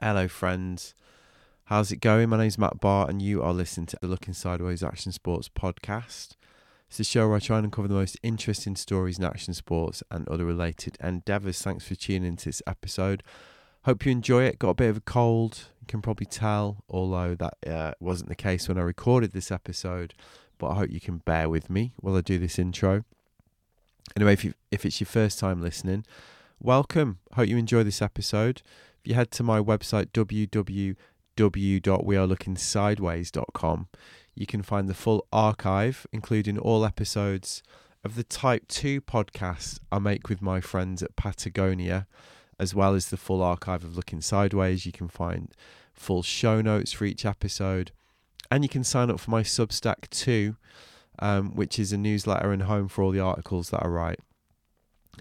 Hello, friends. How's it going? My name's Matt Barr, and you are listening to the Looking Sideways Action Sports podcast. It's a show where I try and uncover the most interesting stories in action sports and other related endeavours. Thanks for tuning into this episode. Hope you enjoy it. Got a bit of a cold, you can probably tell, although that uh, wasn't the case when I recorded this episode. But I hope you can bear with me while I do this intro. Anyway, if, you, if it's your first time listening, welcome. Hope you enjoy this episode. If you head to my website, www.wearelooking.sideways.com, you can find the full archive, including all episodes of the Type 2 podcast I make with my friends at Patagonia, as well as the full archive of Looking Sideways. You can find full show notes for each episode, and you can sign up for my Substack too, um, which is a newsletter and home for all the articles that I write,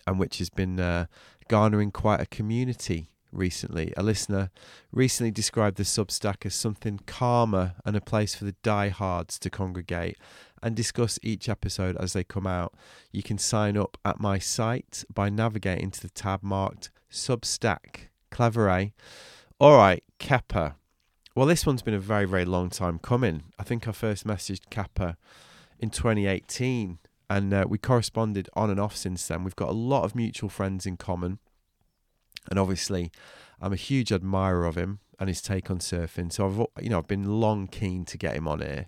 and which has been uh, garnering quite a community recently. A listener recently described the Substack as something calmer and a place for the diehards to congregate and discuss each episode as they come out. You can sign up at my site by navigating to the tab marked Substack. Clever, eh? All right, Kepa. Well, this one's been a very, very long time coming. I think I first messaged Kepa in 2018 and uh, we corresponded on and off since then. We've got a lot of mutual friends in common. And obviously, I'm a huge admirer of him and his take on surfing. So I've you know I've been long keen to get him on here,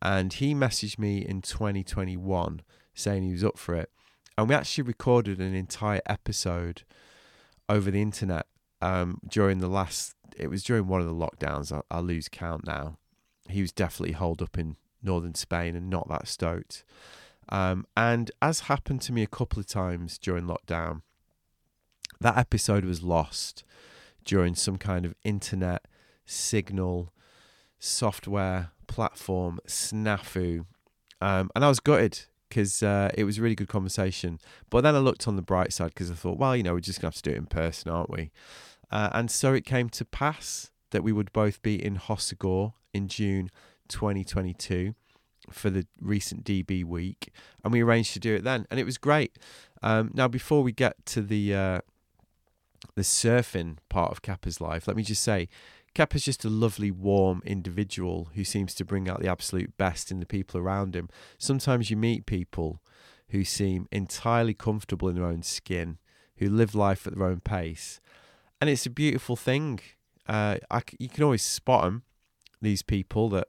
and he messaged me in 2021 saying he was up for it, and we actually recorded an entire episode over the internet um, during the last. It was during one of the lockdowns. I, I lose count now. He was definitely holed up in northern Spain and not that stoked. Um, and as happened to me a couple of times during lockdown, that episode was lost during some kind of internet signal software platform snafu. Um, and I was gutted because uh, it was a really good conversation. But then I looked on the bright side because I thought, well, you know, we're just going to have to do it in person, aren't we? Uh, and so it came to pass that we would both be in Hossegor in June 2022 for the recent DB week, and we arranged to do it then, and it was great. Um, now, before we get to the uh, the surfing part of Kepa's life, let me just say, Kepa's just a lovely, warm individual who seems to bring out the absolute best in the people around him. Sometimes you meet people who seem entirely comfortable in their own skin, who live life at their own pace, and it's a beautiful thing. Uh, I, you can always spot them, these people that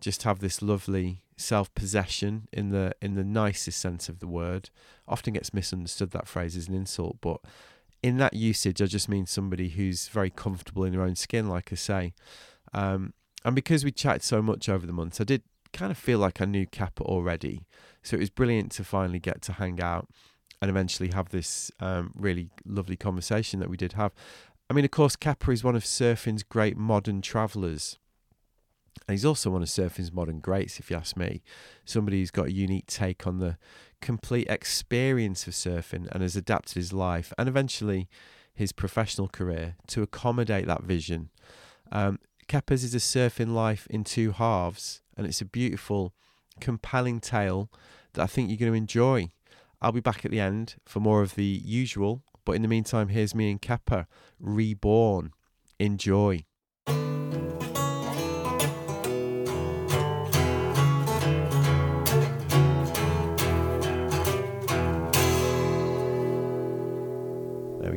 just have this lovely self-possession in the in the nicest sense of the word. Often gets misunderstood that phrase as an insult, but in that usage, I just mean somebody who's very comfortable in their own skin, like I say. Um, and because we chatted so much over the months, I did kind of feel like I knew Kepa already. So it was brilliant to finally get to hang out and eventually have this um, really lovely conversation that we did have. I mean, of course, Kepa is one of surfing's great modern travellers. And he's also one of surfing's modern greats, if you ask me. Somebody who's got a unique take on the complete experience of surfing and has adapted his life and eventually his professional career to accommodate that vision. Um, Kepa's is a surfing life in two halves, and it's a beautiful, compelling tale that I think you're going to enjoy. I'll be back at the end for more of the usual, but in the meantime, here's me and Kepa Acero. Enjoy.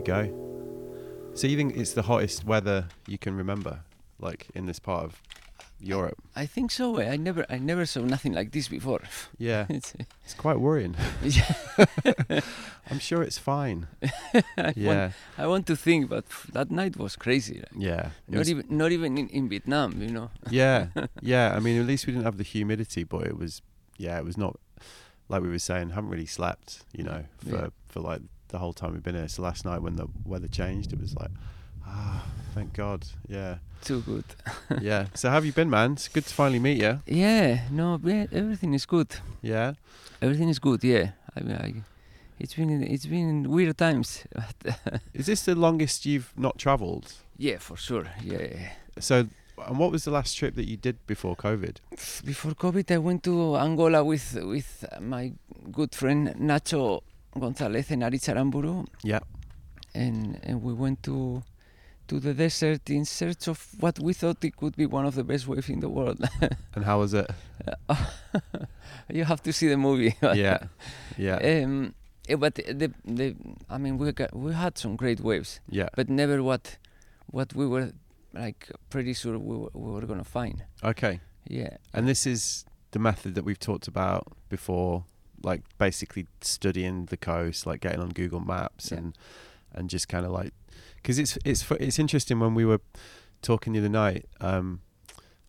Go. So you think it's the hottest weather you can remember, like in this part of Europe? I think so. eh? I never, I never saw nothing like this before. Yeah, It's, it's quite worrying. yeah, I'm sure it's fine. I, Yeah, want, I want to think, but that night was crazy. like, yeah, Not was- even, not even in, in Vietnam, you know. yeah, yeah. I mean, at least we didn't have the humidity, but it was, yeah, it was not like we were saying. Haven't really slept, you know, for Yeah. for like the whole time we've been here. So last night when the weather changed, it was like, ah, thank God. Yeah, Too good. yeah. So how have you been, man? It's good to finally meet you. Yeah, no, yeah, everything is good. Yeah, Everything is good. Yeah, I mean, I, it's been, it's been weird times. is this the longest you've not travelled? yeah, for sure. Yeah. So, and what was the last trip that you did before COVID? Before COVID, I went to Angola with with my good friend Nacho Gonzalez and Aritz Aramburu. Yeah. And and we went to to the desert in search of what we thought it could be one of the best waves in the world. And how was it? you have to see the movie. yeah, yeah, Um, eh, but the the I mean we got, we had some great waves, yeah. but never what what we were like pretty sure we were, we were gonna find. Okay. Yeah. And this is the method that we've talked about before, like basically studying the coast, like getting on Google Maps Yeah. and and just kind of like because it's it's it's interesting when we were talking the other night. Um,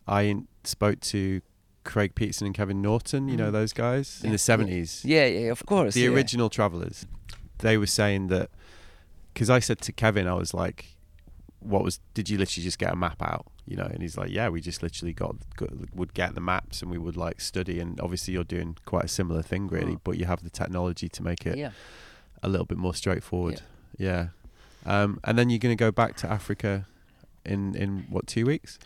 I in- spoke to Craig Peterson and Kevin Norton. You know Mm. those guys in the seventies. Yeah, yeah, of course. the yeah. original travelers they were saying that because i said to kevin i was like what was did you literally just get a map out you know? And he's like yeah we just literally got, got would get the maps and we would like study. And obviously you're doing quite a similar thing really Oh. but you have the technology to make it Yeah. a little bit more straightforward. Yeah, Um, and then you're going to go back to africa in in what two weeks?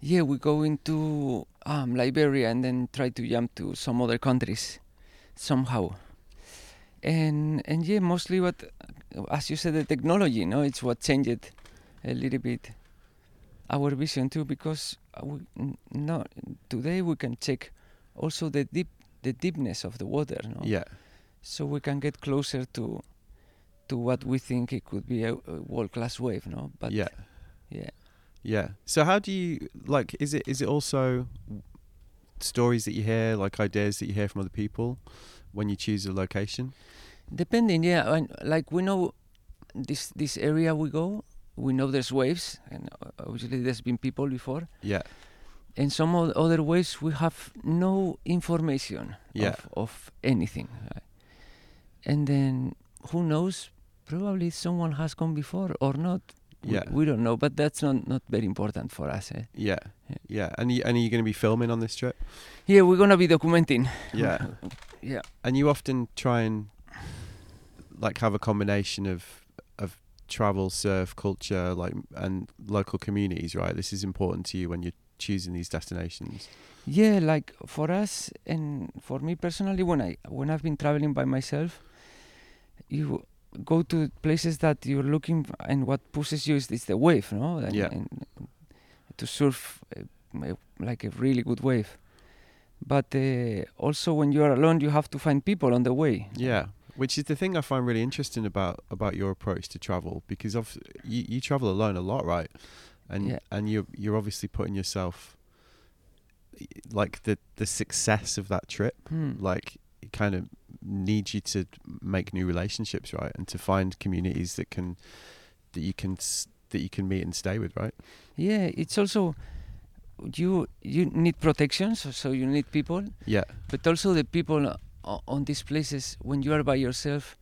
Yeah, we go into um, Liberia and then try to jump to some other countries somehow. And and yeah, mostly what, as you said, the technology, no, it's what changed a little bit our vision too, because uh, we, no, today we can check also the deep the deepness of the water, no? yeah so we can get closer to to what we think it could be a, a world class wave, no? But yeah yeah. yeah so how do you like is it is it also stories that you hear like ideas that you hear from other people when you choose a location Depending, yeah. And like we know this this area we go, we know there's waves, and uh, obviously there's been people before. yeah And some other waves we have no information Yeah. of, of anything. And then who knows? Probably someone has come before or not. Yeah. We, don't know, but that's not, not very important for us. Eh? Yeah, Yeah. yeah. And you, and are you going to be filming on this trip? Yeah, we're gonna be documenting. Yeah. Yeah. and you often try and like have a combination of travel, surf, culture, like and local communities, right? This is important to you when you're choosing these destinations. Yeah, like for us and for me personally, when I when I've been traveling by myself, you go to places that you're looking, and what pushes you is, is the wave, no? And, Yeah. and to surf uh, like a really good wave. But uh, also, when you are alone, you have to find people on the way. Yeah, which is the thing I find really interesting about about your approach to travel because of you, you travel alone a lot, right? And Yeah. and you you're obviously putting yourself like the the success of that trip Hmm. like it kind of needs you to make new relationships right and to find communities that can that you can that you can meet and stay with right Yeah, it's also you you need protection, so, so you need people. yeah but also the people on these places when you are by yourself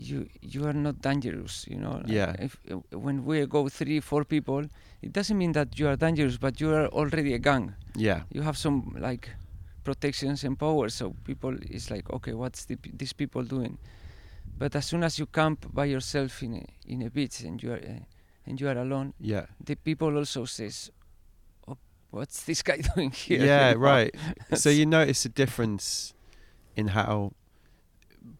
you you are not dangerous you know? Yeah. if, when we go three four people it doesn't mean that you are dangerous but you are already a gang. Yeah. You have some like protections and power so people is like okay what's the, these people doing? But as soon as you camp by yourself in a, in a beach and you are uh, and you are alone yeah. the people also says oh, what's this guy doing here? Yeah right. So you notice a difference in how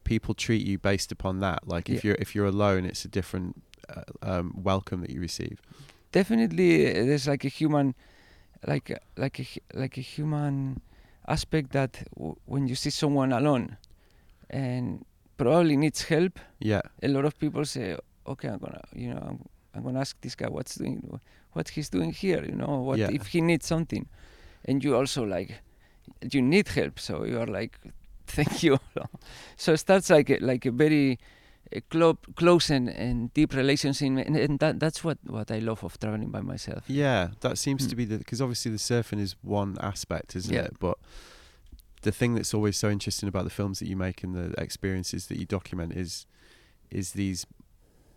people treat you based upon that like if Yeah. you're if you're alone it's a different uh, um, welcome that you receive definitely uh, there's like a human like like a like a human aspect that w- when you see someone alone and probably needs help yeah a lot of people say okay i'm gonna you know i'm, I'm gonna ask this guy what's doing what he's doing here you know what Yeah. if he needs something and you also like you need help so you are like thank you so it starts like a, like a very a clo- close and, and deep relationship and, and that that's what what i love of traveling by myself Yeah, that seems to Hmm. be the because obviously the surfing is one aspect, isn't Yeah. it? But the thing that's always so interesting about the films that you make and the experiences that you document is is these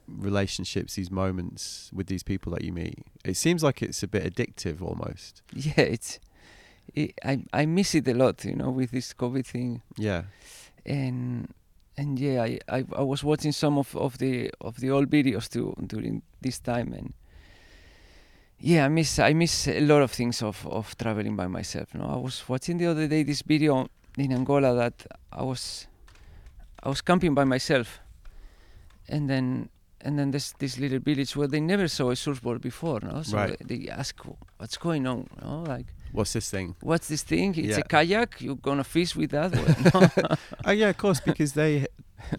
relationships, these moments with these people that you meet. It seems like it's a bit addictive almost. yeah it's it, i i miss it a lot you know with this covid thing Yeah, and and yeah I, I i was watching some of of the of the old videos too during this time and yeah i miss i miss a lot of things of of traveling by myself no i was watching the other day this video in angola that i was i was camping by myself and then and then there's this little village where they never saw a surfboard before, no? So Right. they, they ask, what's going on, no? Like, What's this thing? what's this thing? It's Yeah. a kayak. You're gonna fish with that? Oh yeah, of course, because they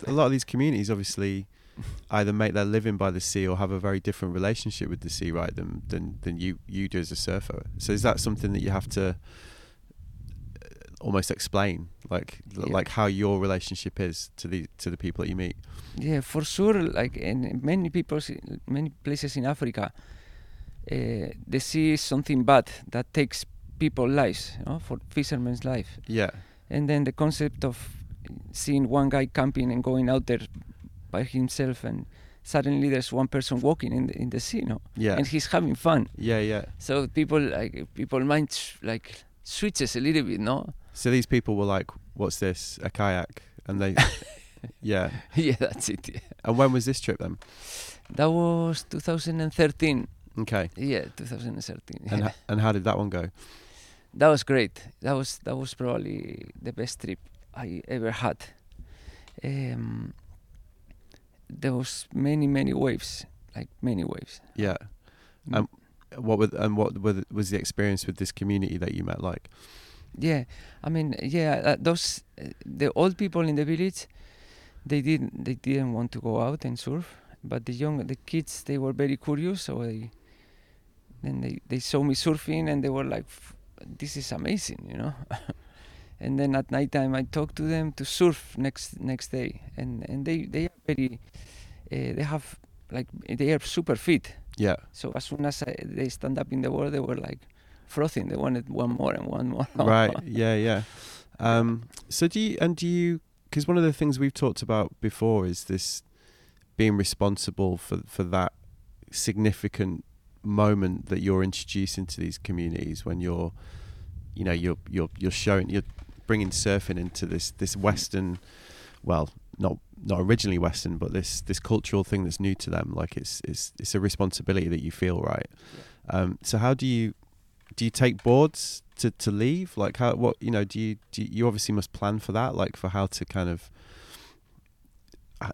a lot of these communities obviously either make their living by the sea or have a very different relationship with the sea, right? Than than than you you do as a surfer. So is that something that you have to uh, almost explain, like Yeah. like how your relationship is to the to the people that you meet? Yeah, for sure. Like in many people, many places in Africa, uh, the sea is something bad that takes people's lives, you know, for fishermen's life. Yeah, And then the concept of seeing one guy camping and going out there by himself, and suddenly there's one person walking in the in the sea, no, yeah, and he's having fun. yeah, yeah. So people like people mind sh- like switches a little bit, no? So these people were like, "What's this? A kayak?" And they, yeah. yeah, that's it. Yeah. And when was this trip then? That was 2013. Okay. Yeah, 2013. And h- and how did that one go? That was great. That was that was probably the best trip I ever had. Um, there was many many waves, like many waves. Yeah. Mm. Um, What and what was the experience with this community that you met like? Yeah, I mean, yeah, uh, those uh, the old people in the village, they didn't they didn't want to go out and surf, but the young the kids they were very curious, so they then they they saw me surfing and they were like, "F- "This is amazing," you know. and then at night time I talk to them to surf next next day, and and they they are very uh, they have like they are super fit. Yeah. So as soon as I, they stand up in the water, they were like frothing. They wanted one more and one more. right. Yeah. Yeah. Um, so do you and do you? Because one of the things we've talked about before is this being responsible for for that significant moment that you're introducing to these communities when you're, you know, you're you're you're showing you're bringing surfing into this this Western, well, not not originally Western, but this this cultural thing that's new to them. Like it's it's it's a responsibility that you feel, right? Um, so how do you do you take boards to, to leave? Like how what you know do you do you, you obviously must plan for that, like for how to kind of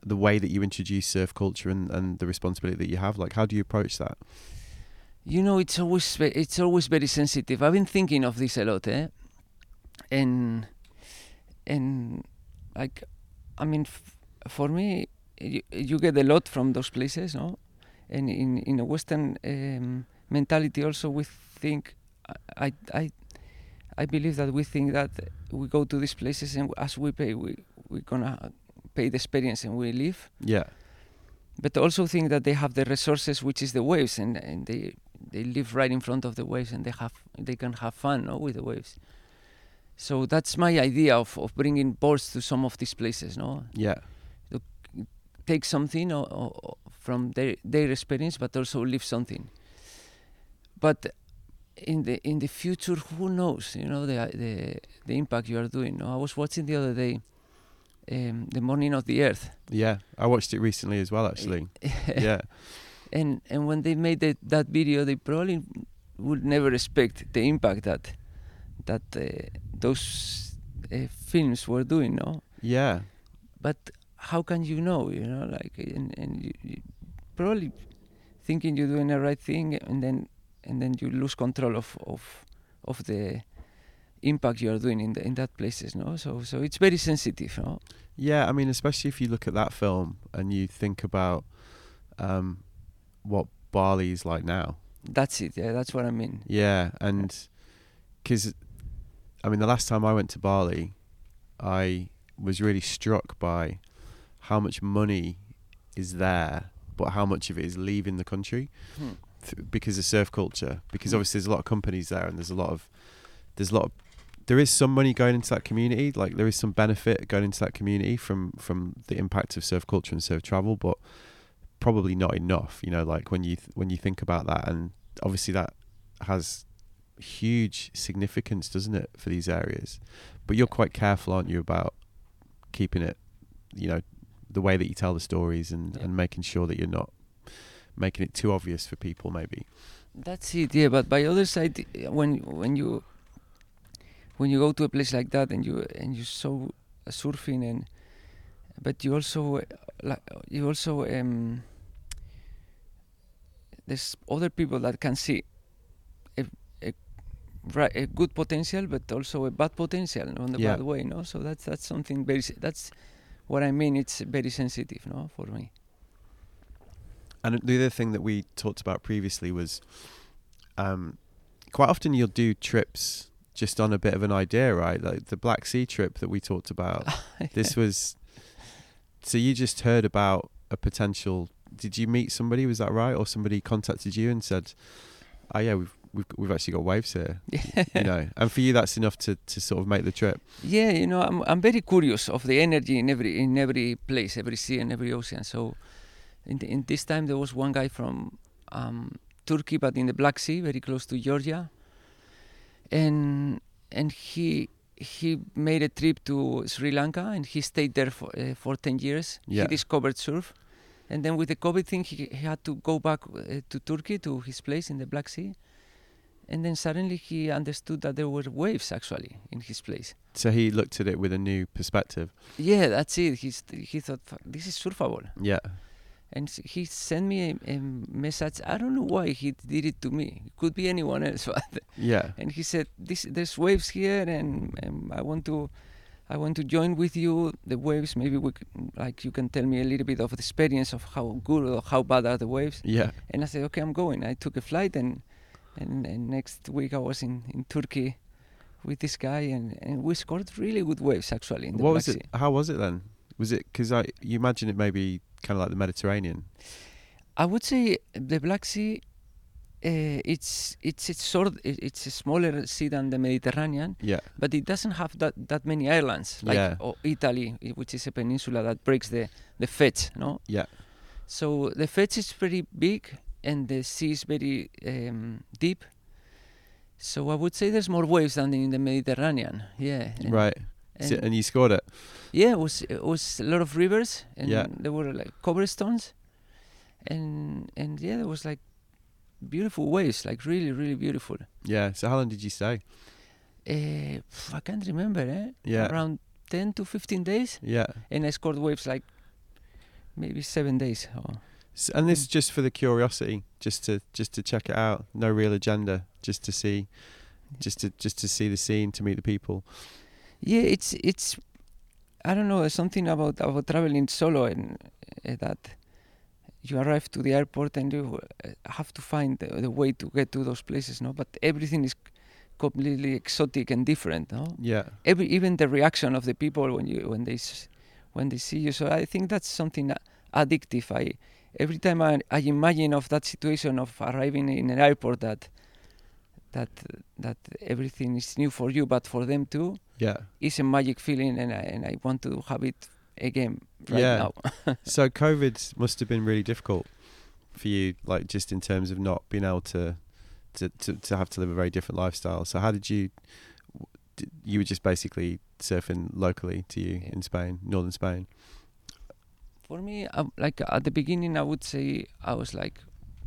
the way that you introduce surf culture and, and the responsibility that you have. Like how do you approach that? You know, it's always it's always very sensitive. I've been thinking of this a lot, eh? And and like, I mean, f- for me, you, you get a lot from those places, no? And in in a Western um, mentality, also we think, I I I- believe that we think that we go to these places and as we pay, we we're gonna pay the experience and we leave Yeah, but also think that they have the resources which is the waves and, and they they live right in front of the waves and they have they can have fun no, with the waves so that's my idea of, of bringing boards to some of these places no yeah, to take something or, or from their their experience but also leave something but in the in the future who knows you know the the the impact you are doing no? i was watching the other day um, the morning of the earth yeah. I watched it recently as well, actually. yeah, and and when they made that that video, they probably would never expect the impact that that uh, those uh, films were doing, no. yeah, But how can you know, you know, like, and, and you, you probably thinking you're doing the right thing, and then and then you lose control of of of the impact you are doing in the, in that places, no. So so it's very sensitive, no. yeah. I mean, especially if you look at that film and you think about um, what Bali's like now. That's it. Yeah, that's what I mean. Yeah, and because I mean, the last time I went to Bali, I was really struck by how much money is there, but how much of it is leaving the country Hmm. th- because of surf culture. Because Hmm. obviously, there's a lot of companies there, and there's a lot of there's a lot of there is some money going into that community. Like there is some benefit going into that community from from the impact of surf culture and surf travel, but probably not enough. You know, like when you th- when you think about that, and obviously that has huge significance, doesn't it, for these areas? But you're quite careful, aren't you, about keeping it, you know, the way that you tell the stories and, Yeah. and making sure that you're not making it too obvious for people, maybe. That's it, yeah. But by other side, when when you when you go to a place like that and you and you saw uh, surfing and but you also like you also um, there's other people that can see a, a, a good potential, but also a bad potential on the Yeah. bad way. No, so that's that's something very. That's what I mean. It's very sensitive, no, for me. And the other thing that we talked about previously was um, quite often you'll do trips just on a bit of an idea, right? Like the Black Sea trip that we talked about. this was so you just heard about a potential. Did you meet somebody? Was that right? Or somebody contacted you and said, "Oh yeah, we've we've we've actually got waves here." you know, and for you, that's enough to to sort of make the trip. Yeah, you know, I'm I'm very curious of the energy in every in every place, every sea and every ocean. So, in the, in this time there was one guy from um, Turkey, but in the Black Sea, very close to Georgia, and and he he made a trip to Sri Lanka and he stayed there for uh, for ten years. Yeah. He discovered surf, and then with the COVID thing, he, he had to go back uh, to Turkey to his place in the Black Sea. And then suddenly he understood that there were waves actually in his place. So he looked at it with a new perspective. Yeah, that's it. He's, he thought this is surfable, Yeah, and he sent me a, a message. I don't know why he did it to me. It could be anyone else, but yeah, and he said, "This there's waves here, and, and I want to, I want to join with you. The waves. Maybe we like you can tell me a little bit of the experience of how good or how bad are the waves." yeah. And I said, "Okay, I'm going." I took a flight, and and, and next week I was in in Turkey with this guy, and, and we scored really good waves actually. In the What Black was it? Sea. How was it then? Was it because I you imagine it maybe kind of like the Mediterranean? I would say the Black Sea. Uh, it's it's it's sort it's a smaller sea than the Mediterranean, Yeah, but it doesn't have that, that many islands like Yeah. Italy, which is a peninsula that breaks the the Fetch, no? yeah, So the Fetch is pretty big and the sea is very um, deep. So I would say there's more waves than in the Mediterranean. Yeah. and- right. So- And and you scored it. yeah, it was it was a lot of rivers and Yeah. there were like cobblestones, and and yeah, there was like beautiful waves, like really really beautiful. Yeah. So how long did you stay? Uh, I can't remember, eh? Yeah. Around ten to fifteen days, Yeah. and I scored waves like maybe seven days. Or, S and this is Mm. just for the curiosity, just to just to check it out. No real agenda, just to see, just to just to see the scene, to meet the people. yeah, it's it's I don't know there's something about about traveling solo and uh, that you arrive to the airport and you uh, have to find the, the way to get to those places, no? But everything is completely exotic and different, no? Yeah. Every even the reaction of the people when you when they when they see you. So I think that's something addictive. I every time I, I imagine of that situation of arriving in an airport that that that everything is new for you, but for them too Yeah. it's a magic feeling and I, and I want to have it again right Yeah. now. so COVID must have been really difficult for you, like just in terms of not being able to to to, to have to live a very different lifestyle. So how did you? did- You were just basically surfing locally to you Yeah. in Spain, northern Spain. For me, um, like at the beginning, I would say I was like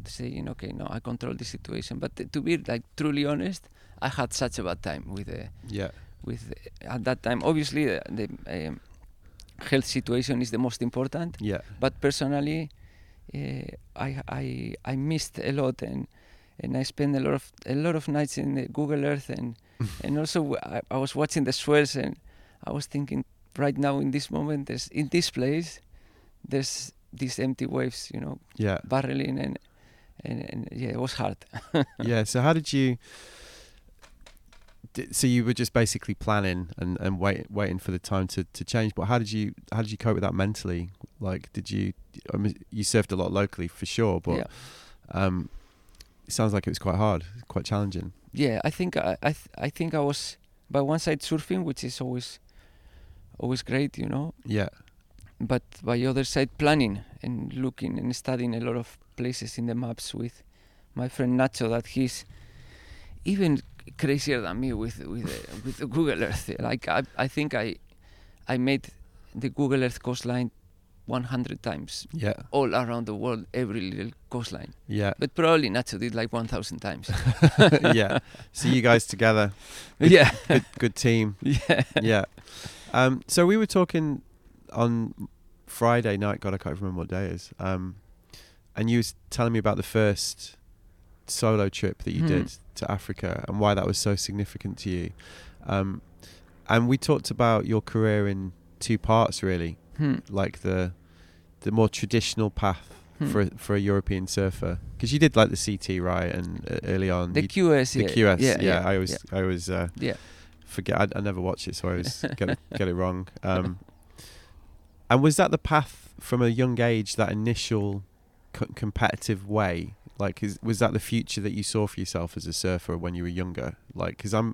saying, okay, no, I control the situation. But t- to be like truly honest, I had such a bad time with the Yeah. with uh, at that time. Obviously, uh, the um, health situation is the most important. Yeah. But personally, uh, I I I missed a lot and. And I spent a lot of a lot of nights in the Google Earth and and also I was watching the swells and I was thinking right now in this moment there's in this place there's these empty waves you know Yeah. barreling and and, and yeah it was hard yeah. So how did you? So you were just basically planning and, and wait, waiting for the time to, to change. But how did you how did you cope with that mentally? Like, did you? I mean, you surfed a lot locally for sure, but yeah um, it sounds like it was quite hard, quite challenging. yeah I think I I, th- I think I was by one side surfing which is always always great you know Yeah. but by the other side planning and looking and studying a lot of places in the maps with my friend Nacho that he's even crazier than me with with uh, with the Google Earth like I I think I I made the Google Earth coastline 100 times Yeah. all around the world every little coastline Yeah. but probably Nacho did like 1000 times yeah. So you guys together, yeah good, good team. yeah Yeah. Um, so we were talking on Friday night. God, I can't remember what day it is. Um, and you was telling me about the first solo trip that you Hmm. did to Africa and why that was so significant to you. Um, and we talked about your career in two parts, really, Hmm. like the the more traditional path Hmm. for a- for a European surfer, because you did like the CT right and uh, early on The QS, the yeah, QS. yeah, Yeah, yeah, I always yeah. I always uh, Yeah. forget. I, I never watch it, so I always get it, get it wrong. Um, and was that the path from a young age? That initial co- competitive way, like, is, was that the future that you saw for yourself as a surfer when you were younger? Like, because I'm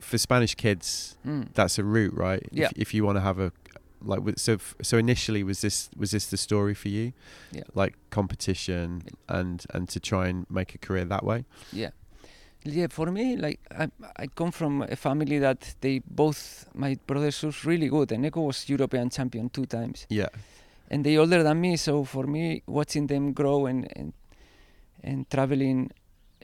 for Spanish kids, Hmm. that's a route, right? Yeah. If, if you want to have a like, so f- so initially, was this was this the story for you? Yeah. Like competition and and to try and make a career that way. Yeah. Yeah, for me, like I, I come from a family that they both my brothers was really good, and Neko was European champion two times, Yeah. and they older than me. So for me, watching them grow and and, and traveling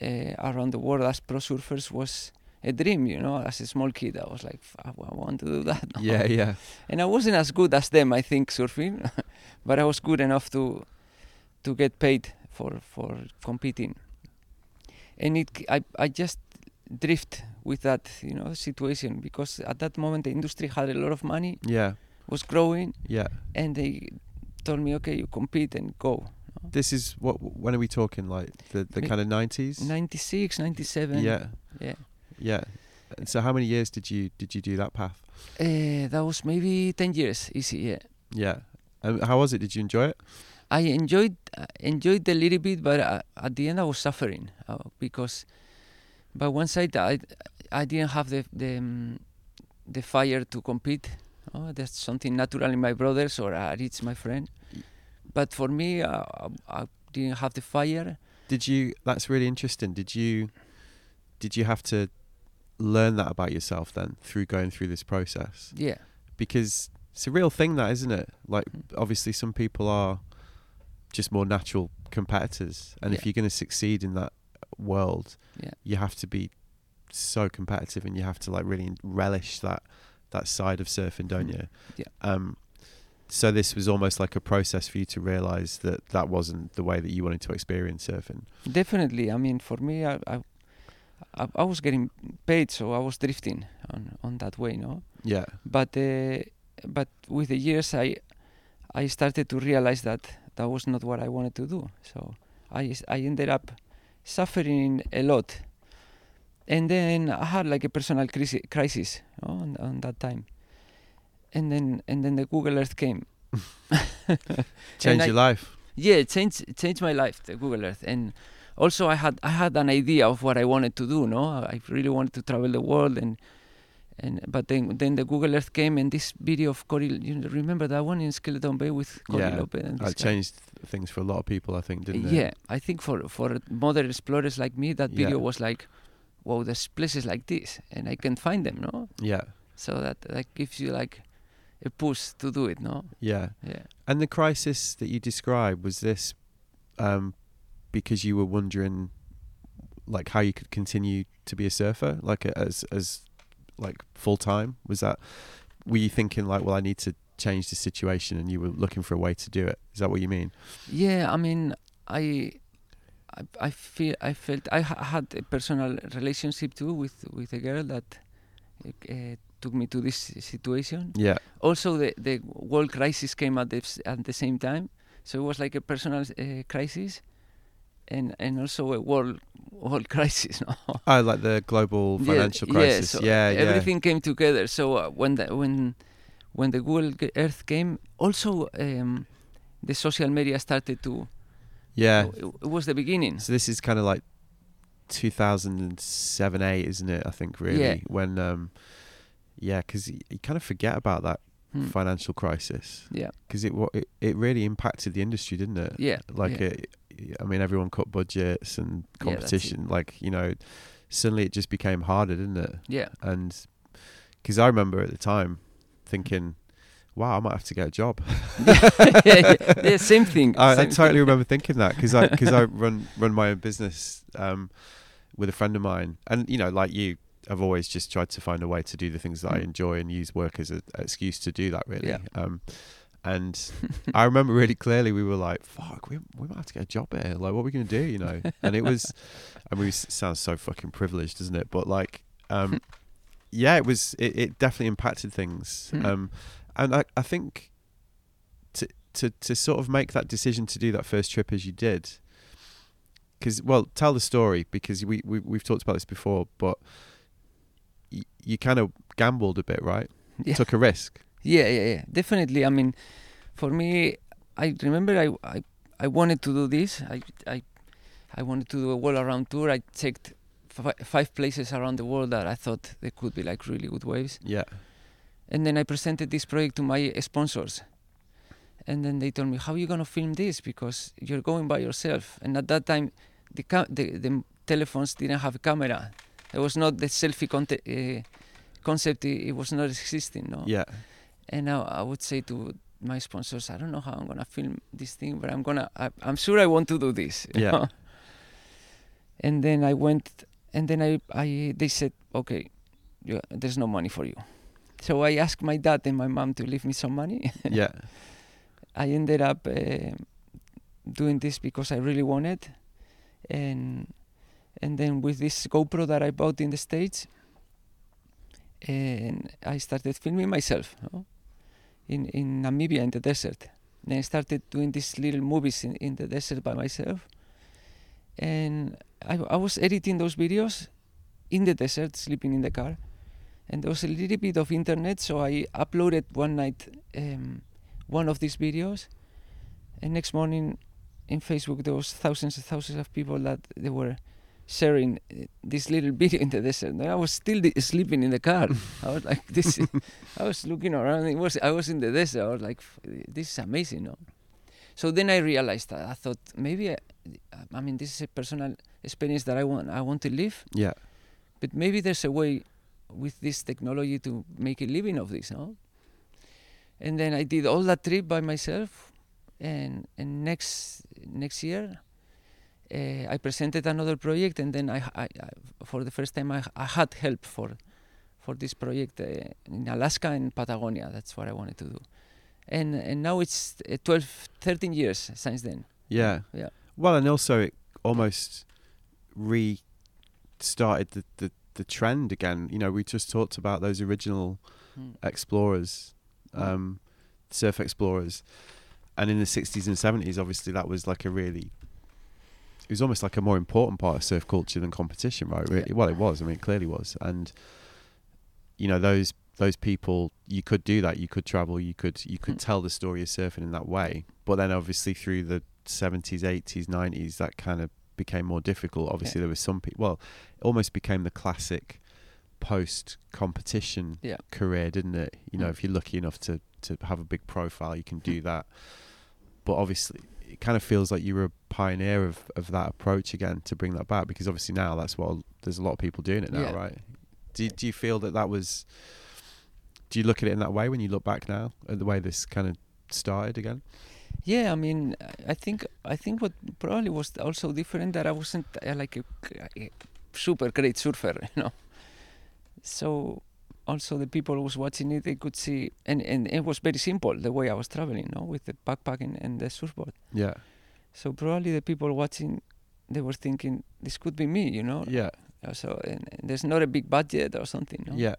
uh, around the world as pro surfers was a dream. You know, as a small kid, I was like, I I want to do that. Yeah. Yeah. and I wasn't as good as them, I think, surfing, but I was good enough to to get paid for for competing. And it, I, I just drift with that, you know, situation because at that moment the industry had a lot of money, Yeah. was growing, Yeah. and they told me, okay, you compete and go. This is what? When are we talking? Like the the kind of nineties? 96, 97. Yeah. Yeah. Yeah. And so, how many years did you did you do that path? Uh, that was maybe 10 years, easy, yeah. Yeah. And how was it? Did you enjoy it? I enjoyed uh, enjoyed a little bit, but uh, at the end I was suffering uh, because, by one side I I didn't have the the um, the fire to compete. Oh, that's something natural in my brothers or uh, it's my friend. But for me, I, I didn't have the fire. Did you? That's really interesting. Did you? Did you have to learn that about yourself then through going through this process? Yeah, Because it's a real thing, that isn't it? Like, obviously, some people are just more natural competitors, and if you're going to succeed in that world, yeah, you have to be so competitive, and you have to like really relish that that side of surfing, don't Mm. you? Yeah. Um. So this was almost like a process for you to realize that that wasn't the way that you wanted to experience surfing. definitely. I mean, for me, I I, I, was getting paid, so I was drifting on on that way, no. Yeah. but uh, but with the years I I started to realize that that was not what I wanted to do so i i ended up suffering a lot and then I had like a personal crisis, crisis on, on that time and then and then the Google Earth came Change I- your life. yeah it changed changed my life the Google Earth and also I had I had an idea of what I wanted to do no I really wanted to travel the world and and but then then the Google Earth came and this video of Cory you know, remember that one in Skeleton Bay with Cory Yeah, Lopez and this It changed things for a lot of people, I think, didn't it? yeah I think for for modern explorers like me that video Yeah. was like wow there's places like this and I can find them no Yeah. so that that gives you like a push to do it no? Yeah. yeah. And the crisis that you described was this um, because you were wondering like how you could continue to be a surfer like as as like full time was that were you thinking like well I need to change the situation and you were looking for a way to do it? Is that what you mean? Yeah, I mean, I, I, I feel, I felt, I ha- had a personal relationship too with with a girl that uh, took me to this situation. yeah Also, the the world crisis came at the at the same time, so it was like a personal uh, crisis, and and also a world world crisis. No? oh like the global financial yeah, crisis so yeah yeah everything came together. So uh, when the when when the Google Earth came, also um, the social media started to. yeah It, it was the beginning. So this is kind of like 2007, 8, isn't it? I think really Yeah. when um yeah, because you, kind of forget about that Hmm. financial crisis Yeah, because it, it it really impacted the industry, didn't it? yeah. Like yeah. it, I mean, everyone cut budgets and Yeah, competition. like you know, suddenly it just became harder, didn't it? yeah, And because I remember at the time thinking. Wow, I might have to get a job. yeah, yeah, yeah, same thing. I, I totally thing. remember thinking that because I because I run run my own business um, with a friend of mine, and you know, like you, I've always just tried to find a way to do the things that I Mm. enjoy and use work as an excuse to do that. Really, Yeah. um, And I remember really clearly we were like, "Fuck, we we might have to get a job here. Like, what are we gonna do?" You know. And it was, I mean, it sounds so fucking privileged, doesn't it? But like, um, yeah, it was. It, it definitely impacted things. Hmm. Um, and I I think to to to sort of make that decision to do that first trip as you did. Because well, tell the story because we we we've talked about this before, but you kind of gambled a bit, right? Yeah. Took a risk. Yeah, yeah, yeah. Definitely. I mean, for me, I remember I, I, I wanted to do this. I, I, I wanted to do a world around tour. I checked fi- five places around the world that I thought there could be like really good waves. Yeah. And then I presented this project to my sponsors. And then they told me, "How are you gonna film this? Because you're going by yourself." And at that time, the ca- the, the telephones didn't have a camera. There was not the selfie conte- uh, concept. It, it was not existing. No. Yeah. And now I would say to my sponsors, I don't know how I'm gonna film this thing, but I'm gonna. I, I'm sure I want to do this. Yeah. know? and then I went, and then I, I, they said, okay, you, there's no money for you. So I asked my dad and my mom to leave me some money. Yeah. I ended up uh, doing this because I really wanted, and and then with this GoPro that I bought in the states, and I started filming myself in in Namibia in the desert. Then I started doing these little movies in, in the desert by myself, and I, I was editing those videos in the desert, sleeping in the car, and there was a little bit of internet, so I uploaded one night. Um, one of these videos and next morning in facebook there was thousands and thousands of people that they were sharing uh, this little bit in the desert. I was still sleeping in the car. I was like this is- i was looking around. It was i was in the desert. I was like this is amazing no? So then i realized that i thought maybe I, I mean this is a personal experience that i want i want to live. Yeah. but maybe there's a way with this technology to make a living of this, no? And then I did all that trip by myself, and and next next year, uh, I presented another project, and then I, I, I for the first time I, I had help for for this project uh, in Alaska and Patagonia. That's what I wanted to do, and and now it's uh, 12, 13 years since then. Yeah. Yeah. Well, and also it almost restarted the, the, the trend again. You know, we just talked about those original Mm. explorers, um, surf explorers, and in the 60s and 70s, obviously that was like a really. It was almost like a more important part of surf culture than competition, right? Really, Yeah. well, it was. I mean, it clearly was, and you know those those people, you could do that. You could travel. You could you could Mm. tell the story of surfing in that way. But then, obviously, through the 70s, 80s, 90s, that kind of became more difficult. Obviously, there was some people. Well, it almost became the classic post competition Yeah. career, didn't it? You know, Mm. if you're lucky enough to to have a big profile, you can do that. But obviously, it kind of feels like you were a pioneer of, of that approach again to bring that back because obviously now that's what there's a lot of people doing it now, Yeah. right? Do you, do you feel that that was? Do you look at it in that way when you look back now at the way this kind of started again? Yeah, I mean, I- I think I think what probably was also different that I wasn't uh, like a, a super great surfer, you know. So also the people who was watching it, they could see, and and it was very simple the way I was traveling, no, with the backpack and, and the surfboard. Yeah, So probably the people watching, they were thinking this could be me, you know. yeah, Uh, So and, and there's not a big budget or something, no. yeah.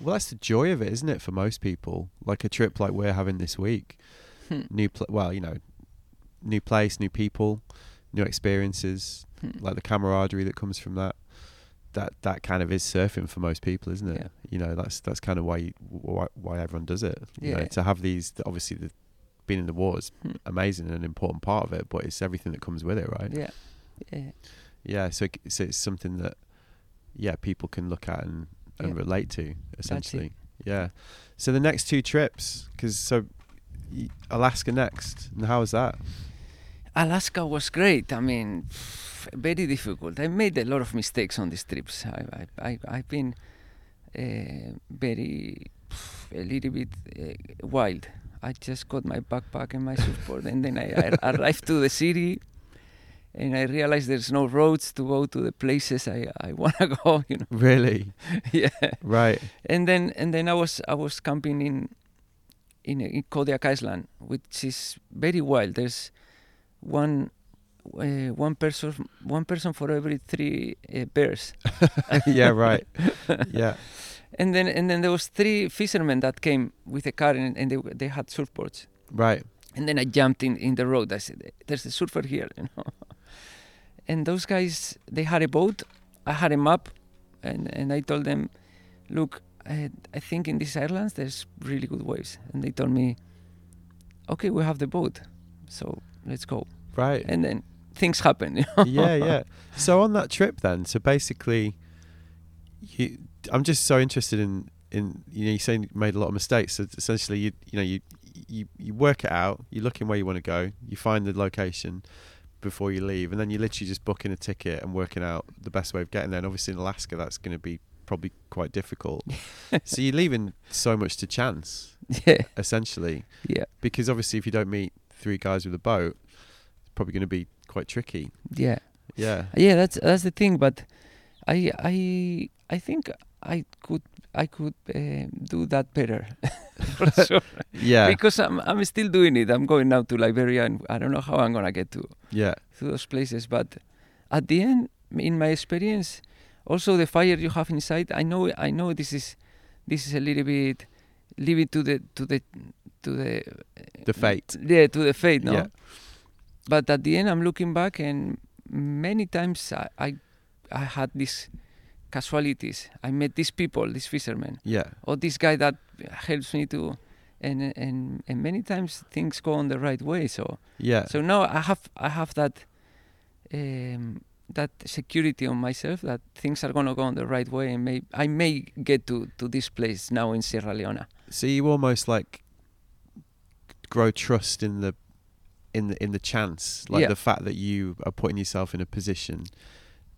Well, that's the joy of it, isn't it? For most people, like a trip like we're having this week, Hmm. new pl- well, you know, new place, new people, new experiences, Hmm. like the camaraderie that comes from that. That that kind of is surfing for most people, isn't it? Yeah. You know, that's that's kind of why you, why, why everyone does it. You know, Yeah. to have these, obviously, the being in the water is Hmm. amazing and an important part of it, but it's everything that comes with it, right? Yeah. Yeah. Yeah, so so it's something that yeah people can look at and, and Yeah. relate to essentially. Yeah. So the next two trips, because so Alaska next, and how was that? Alaska was great. I mean, very difficult. I made a lot of mistakes on these trips. I, I, I I've been very a little bit uh, wild. I just got my backpack and my surfboard, and then I, I arrived to the city, and I realized there's no roads to go to the places I, I wanna go. You know, Really? yeah. Right. And then and then I was I was camping in in, in Kodiak Island, which is very wild. There's one uh, one person one person for every three uh, bears. yeah, right. Yeah, And then and then there was three fishermen that came with a car and, and they they had surfboards. right. And then I jumped in in the road. I said, "There's a surfer here," you know. and those guys, they had a boat. I had a map, and and I told them, "Look, I, I think in these islands there's really good waves." And they told me, "Okay, we have the boat, so let's go." Right. And then things happen. You know? yeah, yeah. So on that trip, then, so basically, you, I'm just so interested in in you know, you're saying you made a lot of mistakes. So essentially, you you know, you you you work it out. You're looking where you want to go. You find the location before you leave, and then you're literally just booking a ticket and working out the best way of getting there. And obviously, in Alaska, that's going to be probably quite difficult. so you're leaving so much to chance, yeah, essentially, yeah, because obviously, if you don't meet three guys with a boat, it's probably going to be quite tricky. yeah. Yeah. Yeah, that's that's the thing. But I I I think I could I could uh, do that better. For sure. Yeah. Because I'm I'm still doing it. I'm going now to Liberia, and I don't know how I'm gonna get to Yeah. to those places. But at the end, in my experience, also the fire you have inside. I know I know this is this is a little bit leave it to the to the to the The fate. yeah to the fate. No. Yeah. But at the end, I'm looking back, and many times I, I, I had these casualties. I met these people, these fishermen, Yeah. or this guy that helps me to, and and and many times things go on the right way. So Yeah. so now I have I have that. Um, that security on myself that things are gonna go on the right way and may I may get to, to this place now in Sierra Leone. So you almost like grow trust in the in the in the chance, like Yeah. the fact that you are putting yourself in a position.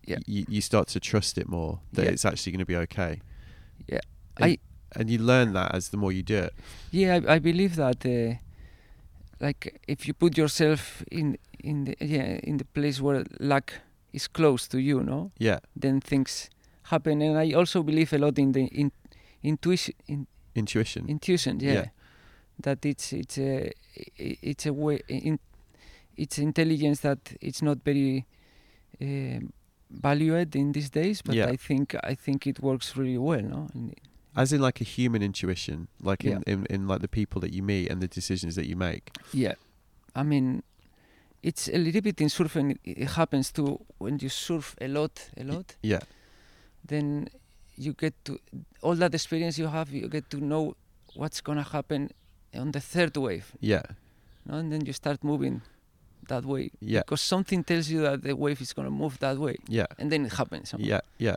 Yeah. You you start to trust it more that Yeah. it's actually going to be okay. Yeah. And, I- and you learn that as the more you do it. Yeah, I, I believe that, uh, like, if you put yourself in in the yeah in the place where luck is close to you, no, Yeah. then things happen. And I also believe a lot in the in, intuition, in, Intuition. intuition. Yeah, Yeah. that it's it's a it's a way in it's intelligence that it's not very um valued in these days, but Yeah. I think I think it works really well, no. In, as in like a human intuition, like in, Yeah. in, in like the people that you meet and the decisions that you make. Yeah, I mean, it's a little bit in surfing. It, happens too when you surf a lot, a lot. Yeah. Then you get to all that experience you have. You get to know what's gonna happen on the third wave, Yeah. no? and then you start moving that way Yeah. because something tells you that the wave is gonna move that way, Yeah. and then it happens. no? Yeah. Yeah.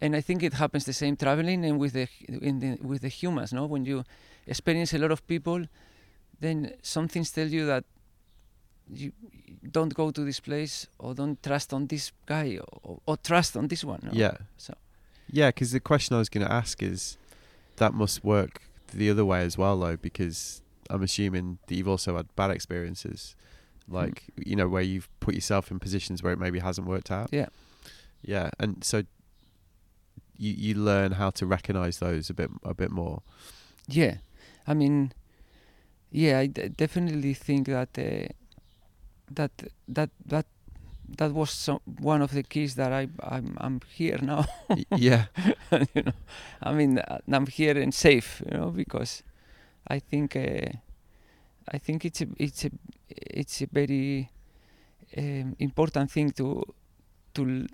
And I think it happens the same traveling and with the in the with the humans. No, when you experience a lot of people, then some things tell you that you don't go to this place or don't trust on this guy or, or trust on this one. no? Yeah. So Yeah, because the question I was going to ask is that must work the other way as well, though, because I'm assuming that you've also had bad experiences, like you know where you've put yourself in positions where it maybe hasn't worked out. Yeah. Yeah, and so you you learn how to recognize those a bit a bit more. yeah, I mean, yeah, I d- definitely think that uh, that that that that was some, one of the keys that I I'm I'm here now. Yeah, you know, I mean, uh, I'm here and safe, you know, because I think uh, I think it's a it's a it's a very um, important thing to to l-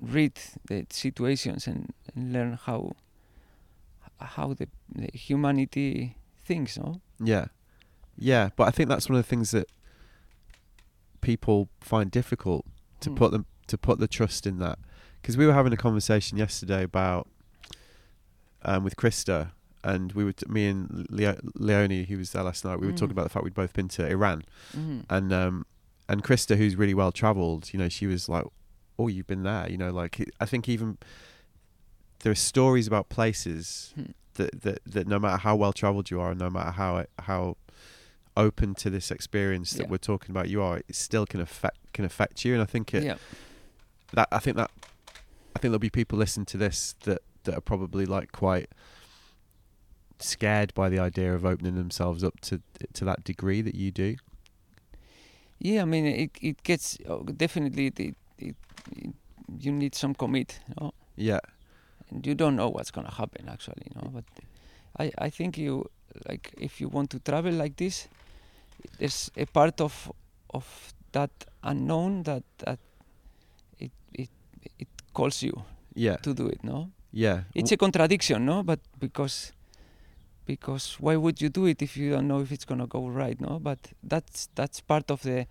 read the situations and, and learn how how the, the humanity thinks, no? yeah, yeah. But I think that's one of the things that people find difficult to Hmm. put them to put the trust in that because we were having a conversation yesterday about um, with Krista and we were t- me and Leo- Leonie who was there last night we were talking Mm. about the fact we'd both been to Iran Mhm. and um and Krista who's really well traveled you know she was like oh you've been there you know like I think even there are stories about places Hmm. that that that no matter how well traveled you are and no matter how how open to this experience that Yeah. we're talking about you are it still can affect can affect you and I think it yeah, that I think that I think there'll be people listening to this that that are probably like quite scared by the idea of opening themselves up to to that degree that you do? Yeah, I mean, it it gets oh, definitely it, it, it, you need some commit, you know? Yeah, and you don't know what's gonna happen actually, you know. But I I think you like if you want to travel like this, there's a part of of that unknown that that it it it calls you yeah, to do it, no? yeah. It's a contradiction, no? But because because why would you do it if you don't know if it's gonna go right, no? But that's that's part of the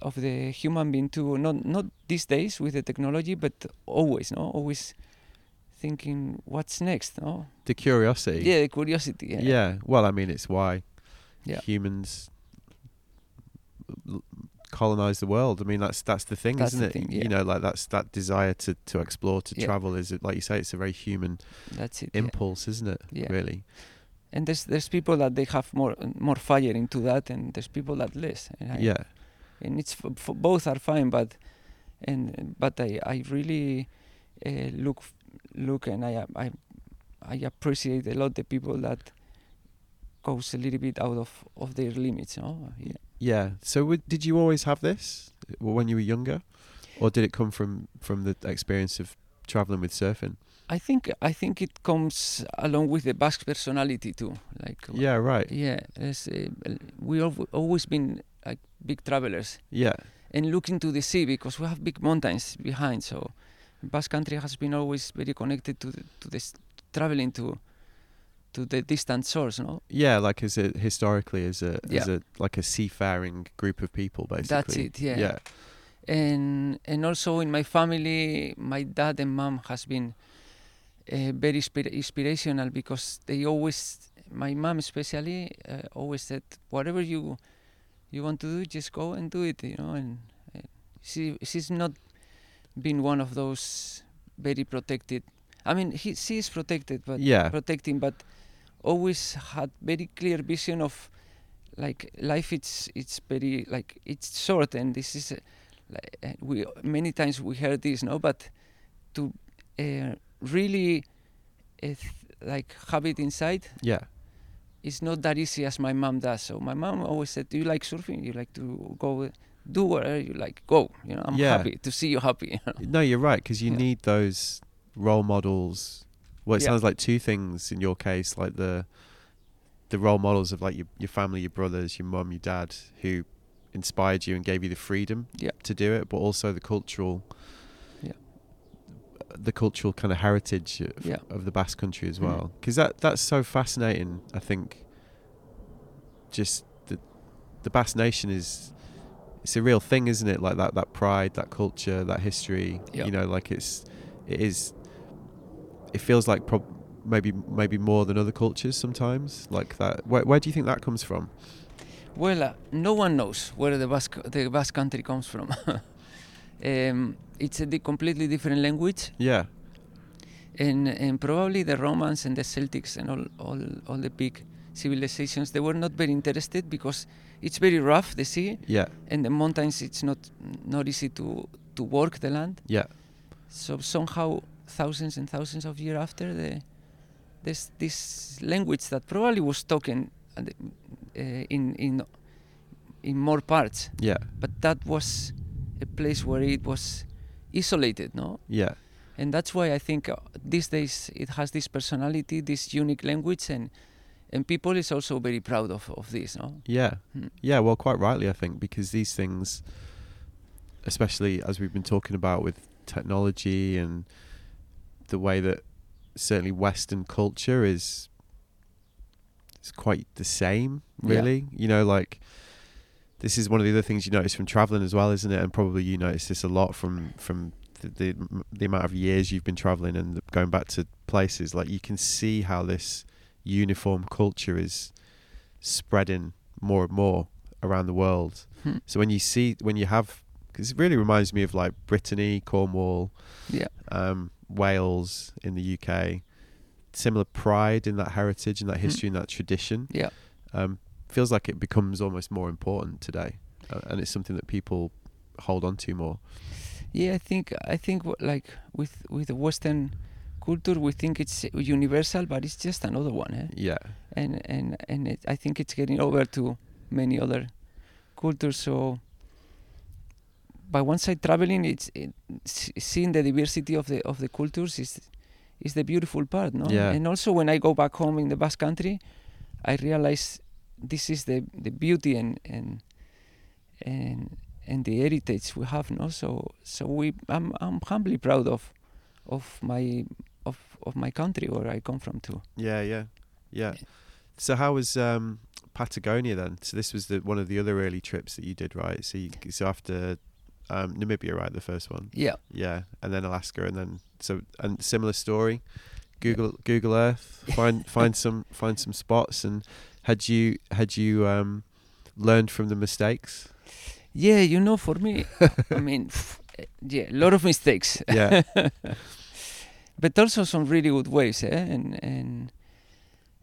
of the human being too. Not not these days with the technology, but always, no? Always thinking what's next, no? the curiosity. Yeah, the curiosity. Yeah. Yeah. Well, I mean, it's why Yeah. humans l- colonize the world. I mean, that's that's the thing, That's isn't the it? thing, You know, like that's that desire to to explore, to Yeah. travel is like you say, it's a very human That's it. yeah. impulse, isn't it? Yeah. Really. And there's there's people that they have more more fire into that, and there's people that less. And I, Yeah. and it's f- f- both are fine but and but i i really uh, look look and i i i appreciate a lot the people that goes a little bit out of of their limits you know yeah. Yeah. So, w- did you always have this when you were younger, or did it come from from the experience of traveling with surfing? i think i think it comes along with the basque personality too like Yeah. Right. yeah uh, we have always been like big travelers Yeah. and looking to the sea because we have big mountains behind. So Basque Country has been always very connected to the, to this traveling to to the distant shores. No, Yeah. Like as a historically as a as Yeah. a like a seafaring group of people, basically. that's it. Yeah. Yeah. And and also in my family, my dad and mom has been uh, very inspira- inspirational because they always, my mom especially, uh, always said, whatever you you want to do, just go and do it. You know, and uh, she she's not been one of those very protected. I mean, he she is protected, but Yeah. protecting, but always had very clear vision of like life. It's it's very like it's short, and this is uh, like uh, we many times we heard this, no, but to uh, really uh, like have it inside Yeah. it's not that easy as my mom does. So my mom always said, "Do you like surfing? You like to go do whatever you like. Go. You know, I'm Yeah. happy to see you happy." No, you're right because you Yeah. need those role models. Well, it Yeah. sounds like two things in your case, like the the role models of like your your family, your brothers, your mum, your dad, who inspired you and gave you the freedom Yeah. to do it, but also the cultural, Yeah. the cultural kind of heritage of, Yeah. of the Basque Country as Mm. well. Because that that's so fascinating. I think just the the Basque Nation is it's a real thing, isn't it? Like that that pride, that culture, that history. You know, like it's it is. It feels like prob- maybe maybe more than other cultures sometimes. Like that. Where where do you think that comes from? Well, uh, no one knows where the Basque the Basque country comes from. um, it's a di- completely different language, Yeah. and and probably the Romans and the Celtics and all all all the big civilizations they were not very interested because it's very rough the sea Yeah. and the mountains it's not not easy to to work the land. Yeah. So somehow, thousands and thousands of years after, the this this language that probably was spoken uh, in in in more parts, Yeah. but that was a place where it was isolated, no? Yeah. And that's why I think uh, these days it has this personality, this unique language, and and people is also very proud of of this, no? Yeah. Hmm. Yeah, well, quite rightly, I think, because these things, especially as we've been talking about with technology and the way that certainly Western culture is, is quite the same, Yeah. really. You know, like this is one of the other things you notice from traveling as well, isn't it? And probably you notice this a lot from from the the, the amount of years you've been traveling and going back to places. Like you can see how this uniform culture is spreading more and more around the world. Hmm. So when you see when you have because it really reminds me of like Brittany, Cornwall, Yeah. um, Wales in the UK. Similar pride in that heritage and that Hmm. history and that tradition. Yeah. Um, feels like it becomes almost more important today, uh, and it's something that people hold on to more. Yeah, I think I think like with with the Western culture we think it's universal, but it's just another one. Eh? Yeah. and and and it, I think it's getting over to many other cultures. So by one side, traveling, it's it, seeing the diversity of the of the cultures is is the beautiful part, no? Yeah. And also when I go back home in the Basque Country, I realize this is the the beauty and and and and the heritage we have, no? So so we I'm I'm humbly proud of of my of of my country where I come from too. Yeah, yeah, yeah. So how was um, Patagonia then? So this was the one of the other early trips that you did, right? So you, so after um, Namibia, right, the first one, Yeah. yeah, and then Alaska, and then so and similar story. Google Google Earth, find find some find some spots, and had you had you um, learned from the mistakes? Yeah, you know, for me, I mean, eh, yeah, a lot of mistakes, Yeah, but also some really good ways, eh? And and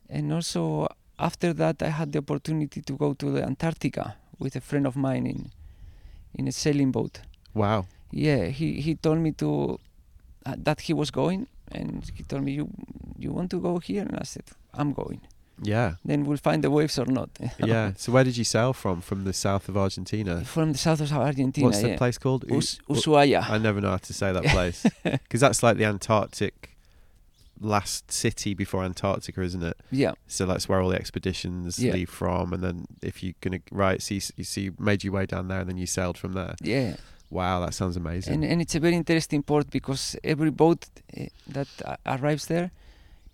and also after that, I had the opportunity to go to the Antarctica with a friend of mine in in a sailing boat. wow, Yeah, he he told me to uh, that he was going, and he told me you you want to go here, and I said I'm going. yeah, Then we'll find the waves or not. yeah. So where did you sail from? From the south of Argentina. From the south of Argentina. What's the yeah. place called? Us- Ushuaia. I never know how to say that place because that's like the Antarctic last city before Antarctica, isn't it? yeah. So that's where all the expeditions Yeah. leave from, and then if you're gonna right, so you, s- you see, you made your way down there, and then you sailed from there. Yeah. Wow, that sounds amazing. and and it's a very interesting port because every boat uh, that uh, arrives there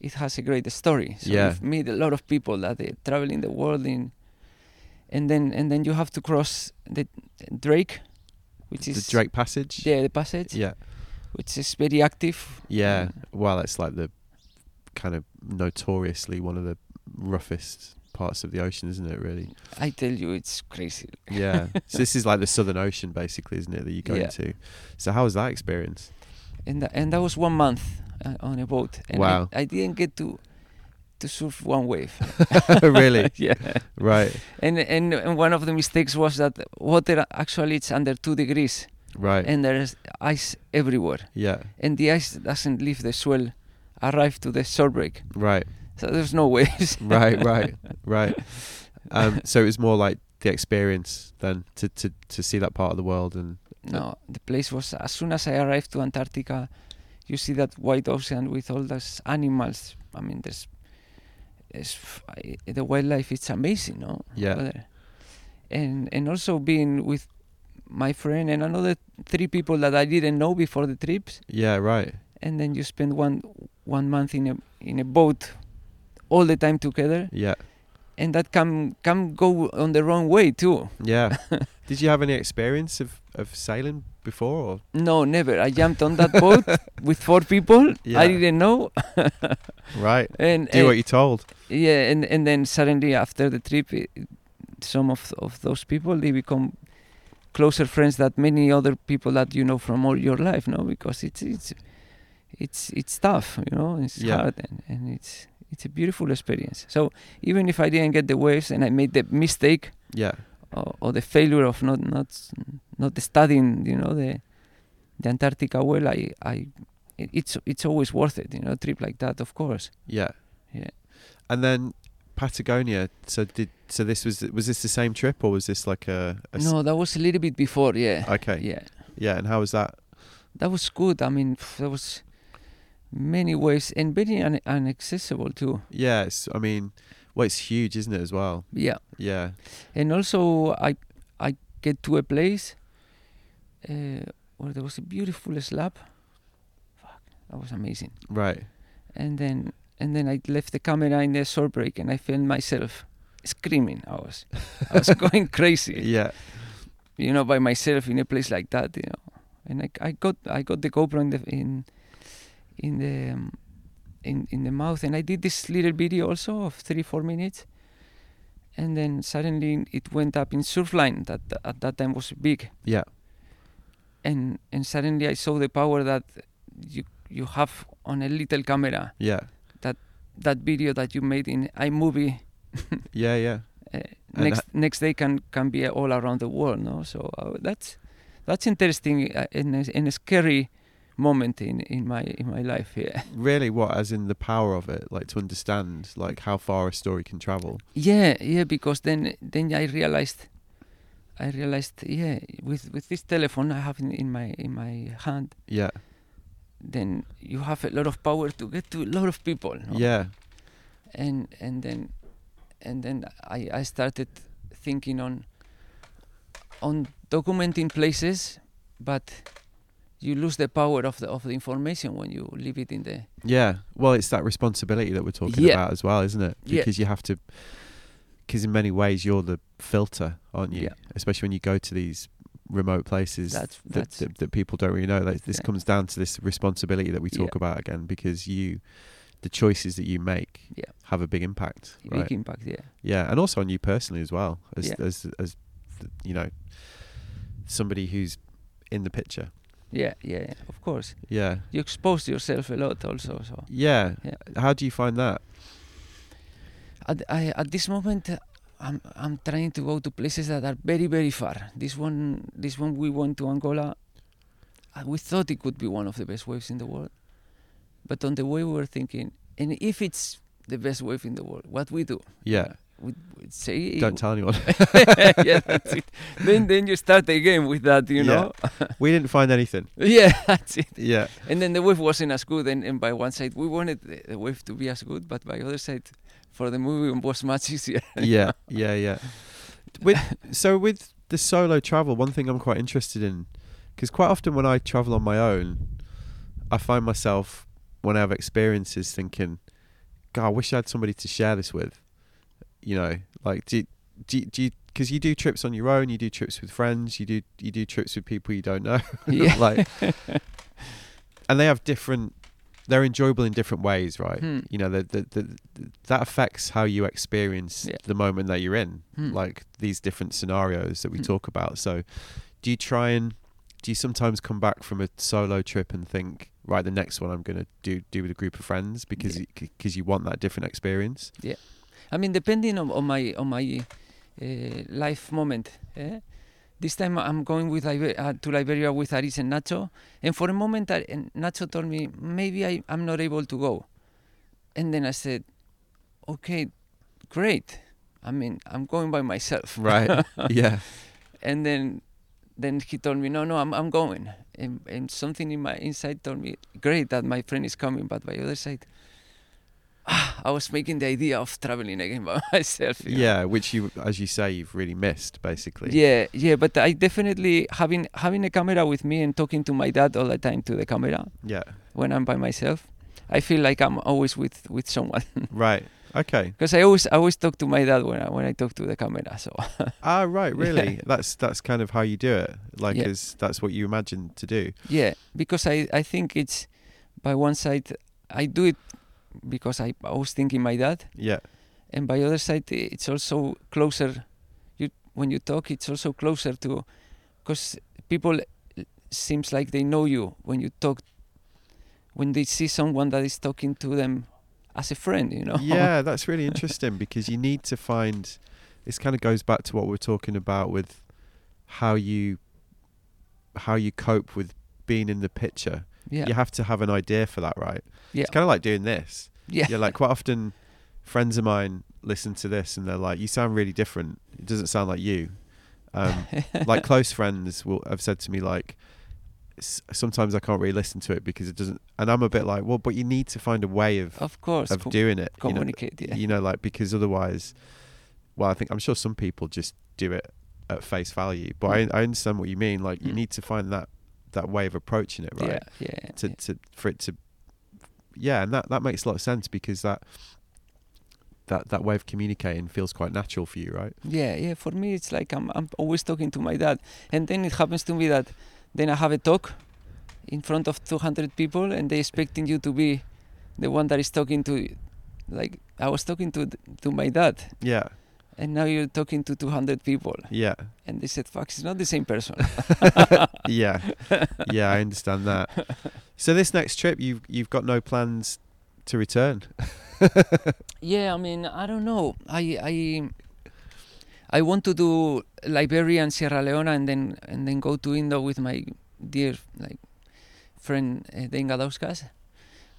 it has a great story so Yeah. you've meet a lot of people that they travel in the world in and then and then you have to cross the drake which the is the Drake Passage. yeah the passage Yeah, which is very active yeah. Well, it's like the kind of notoriously one of the roughest parts of the ocean, isn't it? Really. i tell you it's crazy Yeah. so this is like the Southern Ocean, basically, isn't it? That you go Yeah. into. So how was that experience? and and that was one month uh, on a boat and Wow. I, I didn't get to to surf one wave really? yeah Right. and, and and one of the mistakes was that water actually it's under two degrees Right. and there's ice everywhere yeah. and the ice doesn't leave the swell arrive to the shore break Right. so there's no waves right, right, right. Um, so it was more like the experience then to, to, to see that part of the world and no the place was as soon as i arrived to antarctica you see that white ocean with all those animals i mean there's, there's f- I- the wildlife it's amazing no Yeah. and and also being with my friend and another three people that i didn't know before the trips yeah, right. and then you spend one one month in a in a boat all the time together Yeah, and that can can go on the wrong way too yeah. Did you have any experience of, of sailing before? Or? no never i jumped on that boat with four people Yeah. i didn't know Right. and Do and- what eh, you're told. yeah and and then suddenly after the trip it, some of of those people they become closer friends than many other people that you know from all your life no? Because it's it's it's it's tough you know? It's Yeah. hard and, and it's it's a beautiful experience. So even if i didn't get the waves and i made the mistake Yeah, or, or the failure of not not not studying you know the the antarctica well i i it's it's always worth it you know a trip like that of course. Yeah, Yeah. And then Patagonia. So did so this was was this the same trip or was this like a no that was a little bit before yeah Okay. yeah Yeah, and how was that? that was good i mean there was many ways and very un- inaccessible too Yeah, it's, I mean, well, it's huge, isn't it, as well? yeah Yeah, and also i i get to a place uh, where there was a beautiful slab fuck that was amazing right. and then and then I left the camera in the shore break and I filmed myself screaming. I was I was going crazy, Yeah, you know, by myself in a place like that, you know. And I, I got I got the GoPro in the in in the um, in in the mouth, and I did this little video also of three four minutes. And then suddenly it went up in Surfline that at that time was big, yeah, and and suddenly I saw the power that you you have on a little camera. yeah, That video that you made in iMovie yeah, yeah. uh, next next day can can be all around the world no so uh, that's that's interesting uh, and, a- and a scary moment in in my in my life. Yeah. Really, what? As in the power of it, like to understand, like how far a story can travel. Yeah, yeah, because then then I realized, I realized, yeah, with with this telephone I have in, in my in my hand, Yeah, then you have a lot of power to get to a lot of people. no? yeah, And and then and then I I started thinking on on documenting places, but you lose the power of the of the information when you leave it in the yeah. Well, it's that responsibility that we're talking Yeah. about as well, isn't it? Yeah. Because you have to. Because in many ways you're the filter, aren't you? Yeah. Especially when you go to these remote places That's- that, that's- that, that people don't really know. Like, this Yeah. comes down to this responsibility that we talk Yeah. about again, because you, the choices that you make, Yeah. have a big impact, big right? impact. Yeah. Yeah, and also on you personally as well, as as as you know, somebody who's in the picture. Yeah, yeah, yeah, of course. Yeah, You expose yourself a lot also. So yeah. Yeah. How do you find that? at I, at this moment, I'm I'm trying to go to places that are very very far. This one, this one we went to Angola. uh, We thought it could be one of the best waves in the world, but on the way we were thinking, and if it's the best wave in the world, what we do? Yeah, we we'd say don't tell anyone. yeah, that's it. Then then you start again with that, you Yeah. know. we didn't find anything. yeah, that's it. Yeah, And then the wave wasn't as good, and, and by one side we wanted the, the wave to be as good, but by other side, for the movie was much easier. yeah, yeah, yeah. With so with the solo travel, one thing I'm quite interested in, because quite often when I travel on my own, I find myself when I have experiences thinking, "God, I wish I had somebody to share this with." You know, like do do you- do you because you do trips on your own, you do trips with friends, you do you do trips with people you don't know, Yeah. like, and they have different. They're enjoyable in different ways, right? Hmm. You know, the, the, the, that affects how you experience Yeah. the moment that you're in, Hmm. like these different scenarios that we Hmm. talk about. So, do you try and do you sometimes come back from a solo trip and think, right, the next one I'm going to do do with a group of friends because Yeah. because you want that different experience? Yeah, I mean, depending on, on my on my uh, life moment. Eh? This time I'm going with Liber- uh, to Liberia with Aritz and Nacho, and for a moment I, and Nacho told me maybe I, I'm not able to go, and then I said, okay, great. I mean, I'm going by myself. Right? yeah. and then then he told me no no i'm, I'm going and, and something in my inside told me great that my friend is coming but by the other side i was making the idea of traveling again by myself you know. Yeah, which you, as you say, you've really missed, basically. yeah yeah but i definitely having having a camera with me and talking to my dad all the time to the camera Yeah. when i'm by myself i feel like i'm always with with someone Right. Okay. because i always I always talk to my dad when i when i talk to the camera so Ah, right. Yeah. Really? That's that's kind of how you do it. Like, Yeah. is that's what you imagine to do? Yeah, because I, I think it's by one side I do it because I, I was thinking my dad, Yeah. and by other side it's also closer. You when you talk, it's also closer to, because people seems like they know you when you talk. When they see someone that is talking to them as a friend, you know. yeah, that's really interesting because you need to find. This kind of goes back to what we're talking about with how you how you cope with being in the picture. Yeah, You have to have an idea for that, right? yeah, It's kind of like doing this. yeah, Yeah, like quite often, friends of mine listen to this and they're like, "You sound really different. It doesn't sound like you." Um, like close friends will have said to me like, "Sometimes I can't really listen to it because it doesn't." And I'm a bit like, "Well, but you need to find a way of of course, of com- doing it. You know, communicate. yeah, you know, like because otherwise, well, I think I'm sure some people just do it at face value. But I, I understand what you mean. Like you Mm. need to find that that way of approaching it, right? yeah, yeah, To to for it to, yeah, and that that makes a lot of sense because that that that way of communicating feels quite natural for you, right? Yeah, yeah. For me, it's like I'm I'm always talking to my dad, and then it happens to me that then I have a talk in front of 200 people, and they expecting you to be the one that is talking to, like I was talking to to my dad, Yeah, and now you're talking to 200 people, yeah, and they said, "Fuck, it's not the same person." yeah, yeah. I understand that. So this next trip, you've you've got no plans to return. yeah, I mean, I don't know. I I I want to do Liberia and Sierra Leone, and then and then go to Indo with my dear like friend uh, Gudauskas,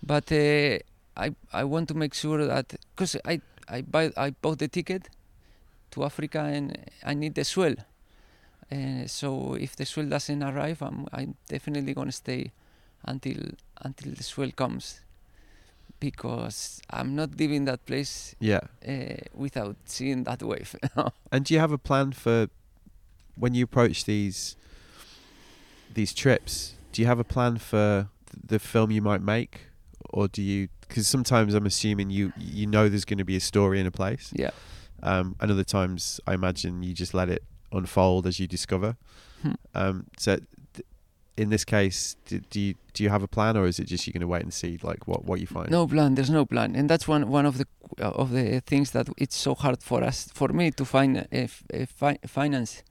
but uh, I I want to make sure that because I I buy I bought the ticket to Africa and I need the swell. Uh, so if the swell doesn't arrive, I'm I'm definitely gonna stay until until the swell comes because I'm not leaving that place Yeah. uh, without seeing that wave. And do you have a plan for when you approach these these trips? Do you have a plan for th- the film you might make, or do you? Because sometimes I'm assuming you you know there's going to be a story in a place, yeah. Um, and other times I imagine you just let it unfold as you discover. Hmm. Um, so, th- in this case, do, do you do you have a plan, or is it just you're going to wait and see like what what you find? No plan. There's no plan, and that's one one of the uh, of the things that it's so hard for us for me to find a, fi- finance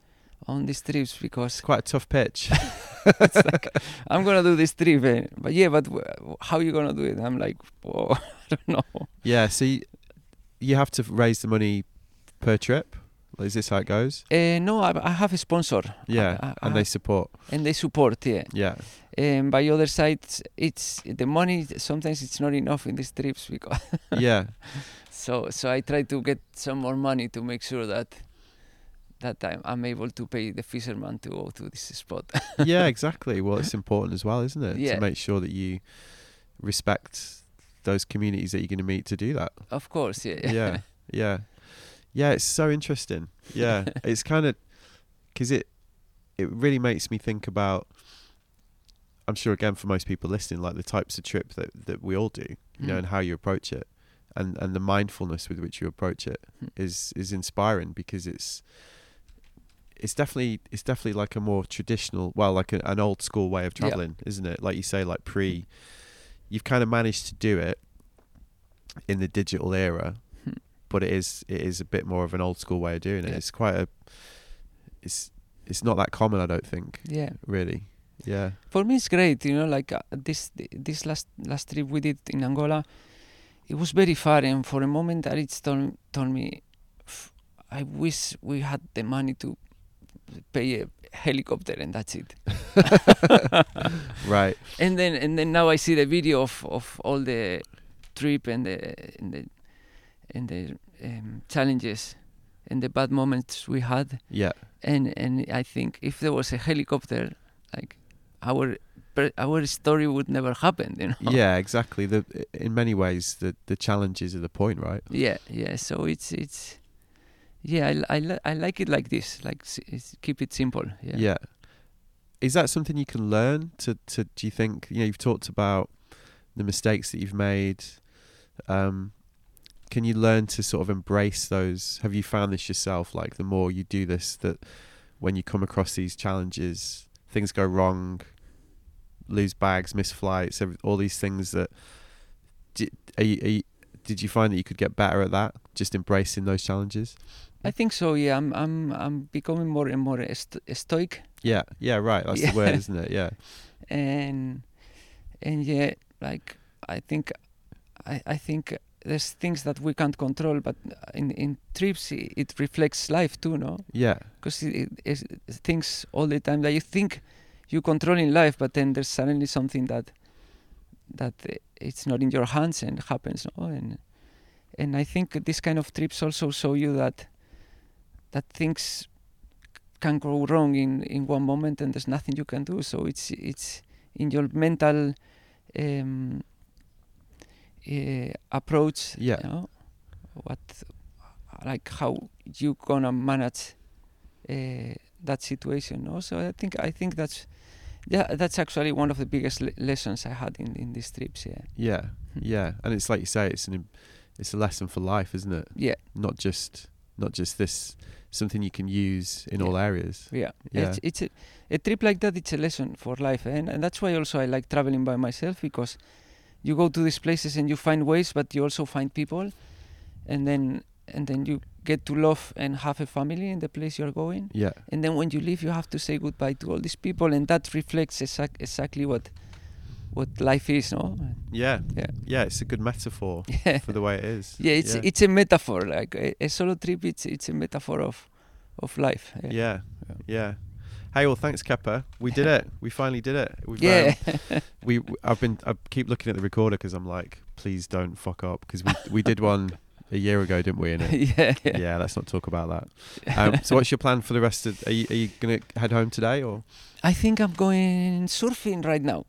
on these trips because It's quite a tough pitch. it's like I'm gonna do this trip, eh, but yeah, but w- how you gonna do it? I'm like, whoa, I don't know. yeah, so you, you have to raise the money per trip. Is this how it goes? Uh, no, I, I have a sponsor. Yeah, I- I- and they support. and they support. Yeah, Yeah, and by other side, it's the money. Sometimes it's not enough in these trips because yeah, so so I try to get some more money to make sure that that I'm, I'm able to pay the fisherman to go to this spot. yeah. Exactly. Well, it's important as well, isn't it? Yeah. To make sure that you respect those communities that you're going to meet to do that. of course, yeah. Yeah, yeah, yeah. It's so interesting. Yeah, it's kind of because it it really makes me think about. I'm sure again for most people listening, like the types of trip that that we all do, you know, Mm. and how you approach it, and and the mindfulness with which you approach it Mm. is is inspiring because it's it's definitely it's definitely like a more traditional well like a, an old school way of traveling isn't it like you say like pre you've kind of managed to do it in the digital era Hmm. But it is it is a bit more of an old school way of doing it Yeah. it's quite a it's it's not that common i don't think Yeah. really yeah For me, it's great. You know, like uh, this this last last trip we did in Angola, it was very far, and for a moment, Aritz told told me, I wish we had the money to pay a helicopter, and that's it. right and then and then now I see the video of, of all the trip and the and the and the um, challenges and the bad moments we had. Yeah. And and I think if there was a helicopter like our our story would never happen you know? Yeah exactly. The in many ways the the challenges are the point right? Yeah yeah. So it's it's yeah I, I, li- I like it like this like it's, keep it simple yeah. Yeah. Is that something you can learn to, to do you think you know you've talked about the mistakes that you've made um can you learn to sort of embrace those? Have you found this yourself like the more you do this that when you come across these challenges things go wrong lose bags miss flights all these things that did, are you, are you, did you find that you could get better at that just embracing those challenges? I think so yeah. I'm I'm I'm becoming more and more st- stoic yeah yeah right. That's Yeah. the word isn't it? Yeah. And and yeah like i think i i think there's things that we can't control but in in trips it, it reflects life too no? Yeah. Because it, it, it's things all the time that you think you control in life but then there's suddenly something that that uh, it's not in your hands and happens no? And and i think this kind of trips also show you that that things can go wrong in in one moment and there's nothing you can do. So it's it's in your mental um, uh, approach Yeah. you know what like how you gonna manage uh, that situation no? so i think i think that's yeah that's actually one of the biggest le- lessons i had in in these trips yeah Yeah, Hmm. yeah, and it's like you say, it's an im- it's a lesson for life, isn't it? yeah Not just not just this something you can use in Yeah. all areas. yeah, Yeah. It's, it's a, a trip like that it's a lesson for life and, and that's why also i like traveling by myself because you go to these places and you find ways but you also find people and then and then you get to love and have a family in the place you're going Yeah, and then when you leave you have to say goodbye to all these people and that reflects exact, exactly what what life is no yeah, Yeah. yeah. It's a good metaphor yeah for the way it is. yeah it's yeah. it's a metaphor like a, a solo trip it's it's a metaphor of of life yeah. yeah, yeah. Hey, well, thanks, Kepa. We did it. We finally did it. We've, Yeah. um, we. I've been. I keep looking at the recorder because I'm like, please don't fuck up because we we did one a year ago, didn't we? Yeah. Yeah. yeah, let's not talk about that. Um, so, what's your plan for the rest of? Are you, are you gonna head home today or? I think I'm going surfing right now.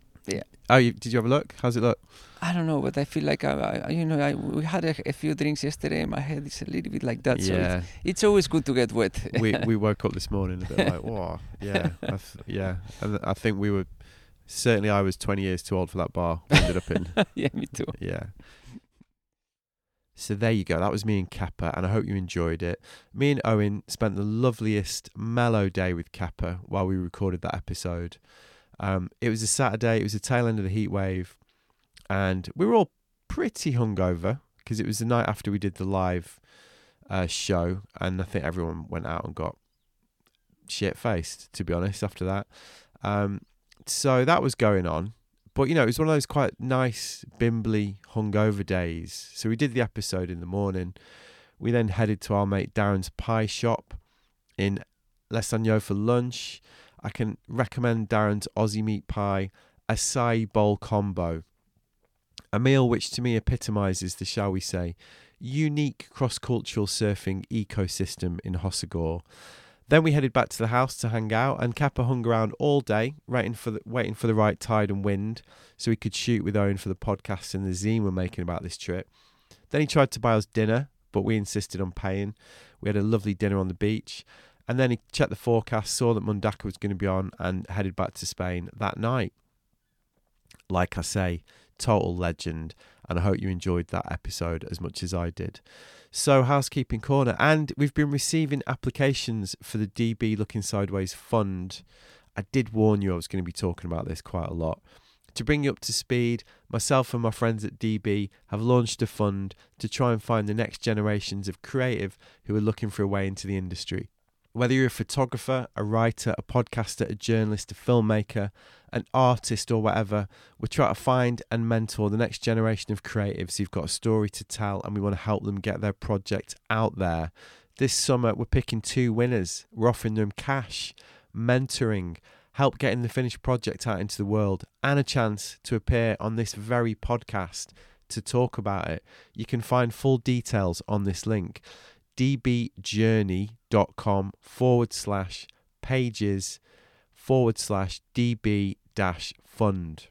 Oh, you, did you have a look? How's it look? I don't know, but I feel like I, I you know, I, we had a, a few drinks yesterday. My head is a little bit like that. So it's, yeah, it's always good to get wet. we we woke up this morning a bit like, whoa, yeah, I yeah. And I think we were certainly I was 20 years too old for that bar. We ended up in yeah, me too. yeah. So there you go. That was me and Kepa, and I hope you enjoyed it. Me and Owen spent the loveliest mellow day with Kepa while we recorded that episode. Um, it was a Saturday. It was the tail end of the heat wave, and we were all pretty hungover because it was the night after we did the live uh, show, and I think everyone went out and got shit faced. To be honest, after that, um, so that was going on. But you know, it was one of those quite nice, bimbly, hungover days. So we did the episode in the morning. We then headed to our mate Darren's pie shop in Les for lunch. I can recommend Darren's Aussie meat pie acai bowl combo, a meal which to me epitomizes the, shall we say, unique cross-cultural surfing ecosystem in Hossegor. Then we headed back to the house to hang out, and Kepa hung around all day, waiting for the waiting for the right tide and wind, so we could shoot with Owen for the podcast and the zine we're making about this trip. Then he tried to buy us dinner, but we insisted on paying. We had a lovely dinner on the beach, and then he checked the forecast, saw that Mundaka was going to be on, and headed back to Spain that night. Like I say, total legend, and I hope you enjoyed that episode as much as I did. So, housekeeping corner, and we've been receiving applications for the DB Looking Sideways Fund. I did warn you I was going to be talking about this quite a lot. To bring you up to speed, myself and my friends at DB have launched a fund to try and find the next generations of creative who are looking for a way into the industry. Whether you're a photographer, a writer, a podcaster, a journalist, a filmmaker, an artist, or whatever, we're trying to find and mentor the next generation of creatives who've got a story to tell and we want to help them get their project out there. This summer, we're picking two winners. We're offering them cash, mentoring, help getting the finished project out into the world, and a chance to appear on this very podcast to talk about it. You can find full details on this link dbjourney.com forward slash pages forward slash db dash fund.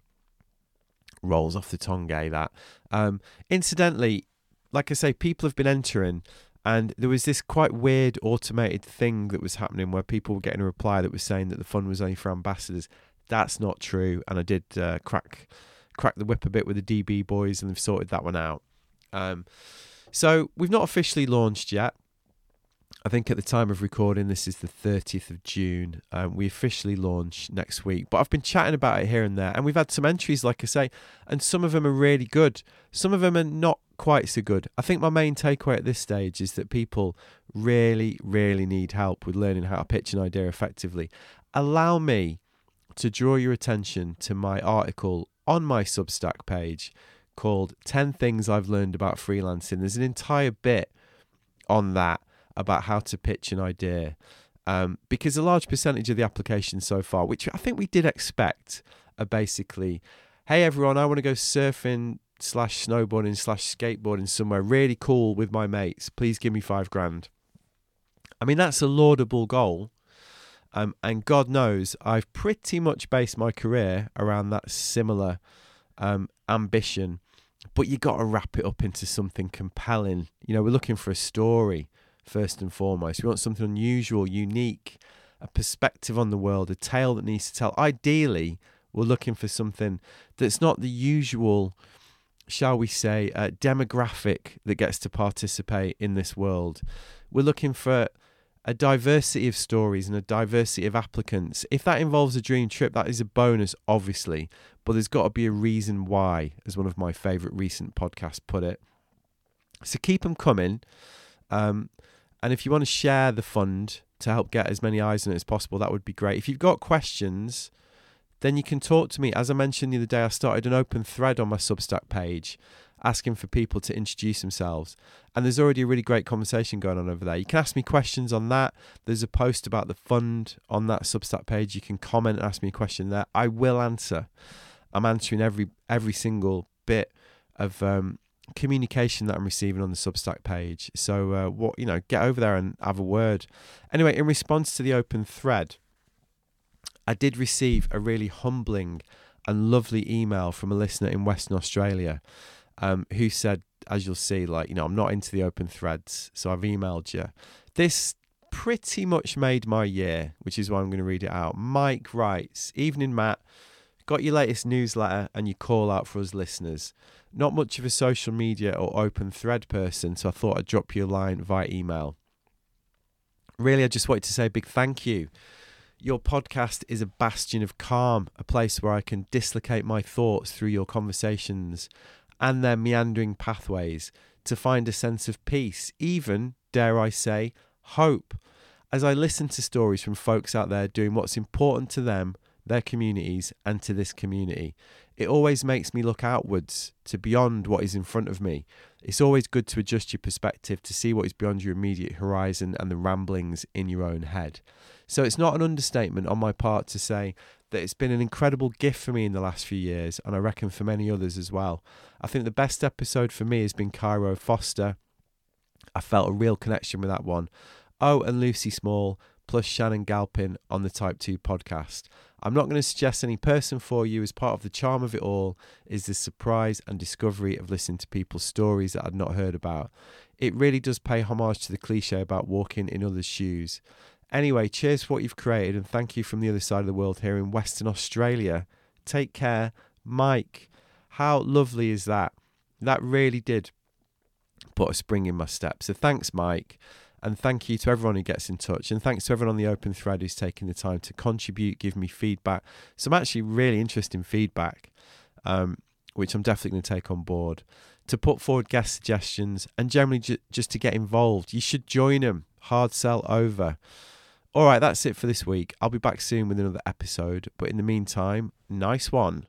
Rolls off the tongue, eh? That. Um, incidentally, like I say, people have been entering, and there was this quite weird automated thing that was happening where people were getting a reply that was saying that the fund was only for ambassadors. That's not true, and I did uh, crack crack the whip a bit with the DB boys, and they've sorted that one out. Um, so we've not officially launched yet. I think at the time of recording, this is the 30th of June. Um, we officially launch next week, but I've been chatting about it here and there, and we've had some entries, like I say, and some of them are really good. Some of them are not quite so good. I think my main takeaway at this stage is that people really, really need help with learning how to pitch an idea effectively. Allow me to draw your attention to my article on my Substack page called 10 Things I've Learned About Freelancing. There's an entire bit on that about how to pitch an idea. Um, because a large percentage of the applications so far, which I think we did expect, are basically, hey everyone, I want to go surfing slash snowboarding slash skateboarding somewhere really cool with my mates. Please give me five grand. I mean, that's a laudable goal. Um, and God knows I've pretty much based my career around that similar um, ambition. But you got to wrap it up into something compelling. You know, we're looking for a story first and foremost. We want something unusual, unique, a perspective on the world, a tale that needs to tell. Ideally, we're looking for something that's not the usual, shall we say, uh, demographic that gets to participate in this world. We're looking for a diversity of stories and a diversity of applicants. If that involves a dream trip, that is a bonus, obviously, but there's got to be a reason why, as one of my favourite recent podcasts put it. So keep them coming. Um, and if you want to share the fund to help get as many eyes on it as possible, that would be great. If you've got questions, then you can talk to me. As I mentioned the other day, I started an open thread on my Substack page asking for people to introduce themselves. And there's already a really great conversation going on over there. You can ask me questions on that. There's a post about the fund on that Substack page. You can comment and ask me a question there. I will answer. I'm answering every every single bit of um, communication that I'm receiving on the Substack page. So uh, what you know, get over there and have a word. Anyway, in response to the open thread, I did receive a really humbling and lovely email from a listener in Western Australia um, who said, as you'll see, like, you know, I'm not into the open threads, so I've emailed you. This pretty much made my year, which is why I'm going to read it out. Mike writes, Evening, Matt. Got your latest newsletter and your call out for us listeners. Not much of a social media or open thread person, so I thought I'd drop you a line via email. Really, I just wanted to say a big thank you. Your podcast is a bastion of calm, a place where I can dislocate my thoughts through your conversations and their meandering pathways to find a sense of peace, even, dare I say, hope. As I listen to stories from folks out there doing what's important to them, their communities, and to this community, it always makes me look outwards to beyond what is in front of me. It's always good to adjust your perspective to see what is beyond your immediate horizon and the ramblings in your own head. So it's not an understatement on my part to say that it's been an incredible gift for me in the last few years, and I reckon for many others as well. I think the best episode for me has been Cairo Foster. I felt a real connection with that one. Oh, and Lucy Small, plus Shannon Galpin on the Type 2 podcast. I'm not going to suggest any person for you as part of the charm of it all is the surprise and discovery of listening to people's stories that I'd not heard about. It really does pay homage to the cliche about walking in others' shoes. Anyway, cheers for what you've created and thank you from the other side of the world here in Western Australia. Take care, Mike. How lovely is that? That really did put a spring in my step. So thanks, Mike. And thank you to everyone who gets in touch. And thanks to everyone on the open thread who's taking the time to contribute, give me feedback. Some actually really interesting feedback, um, which I'm definitely going to take on board. To put forward guest suggestions and generally ju- just to get involved. You should join them. Hard sell over. All right, that's it for this week. I'll be back soon with another episode. But in the meantime, nice one.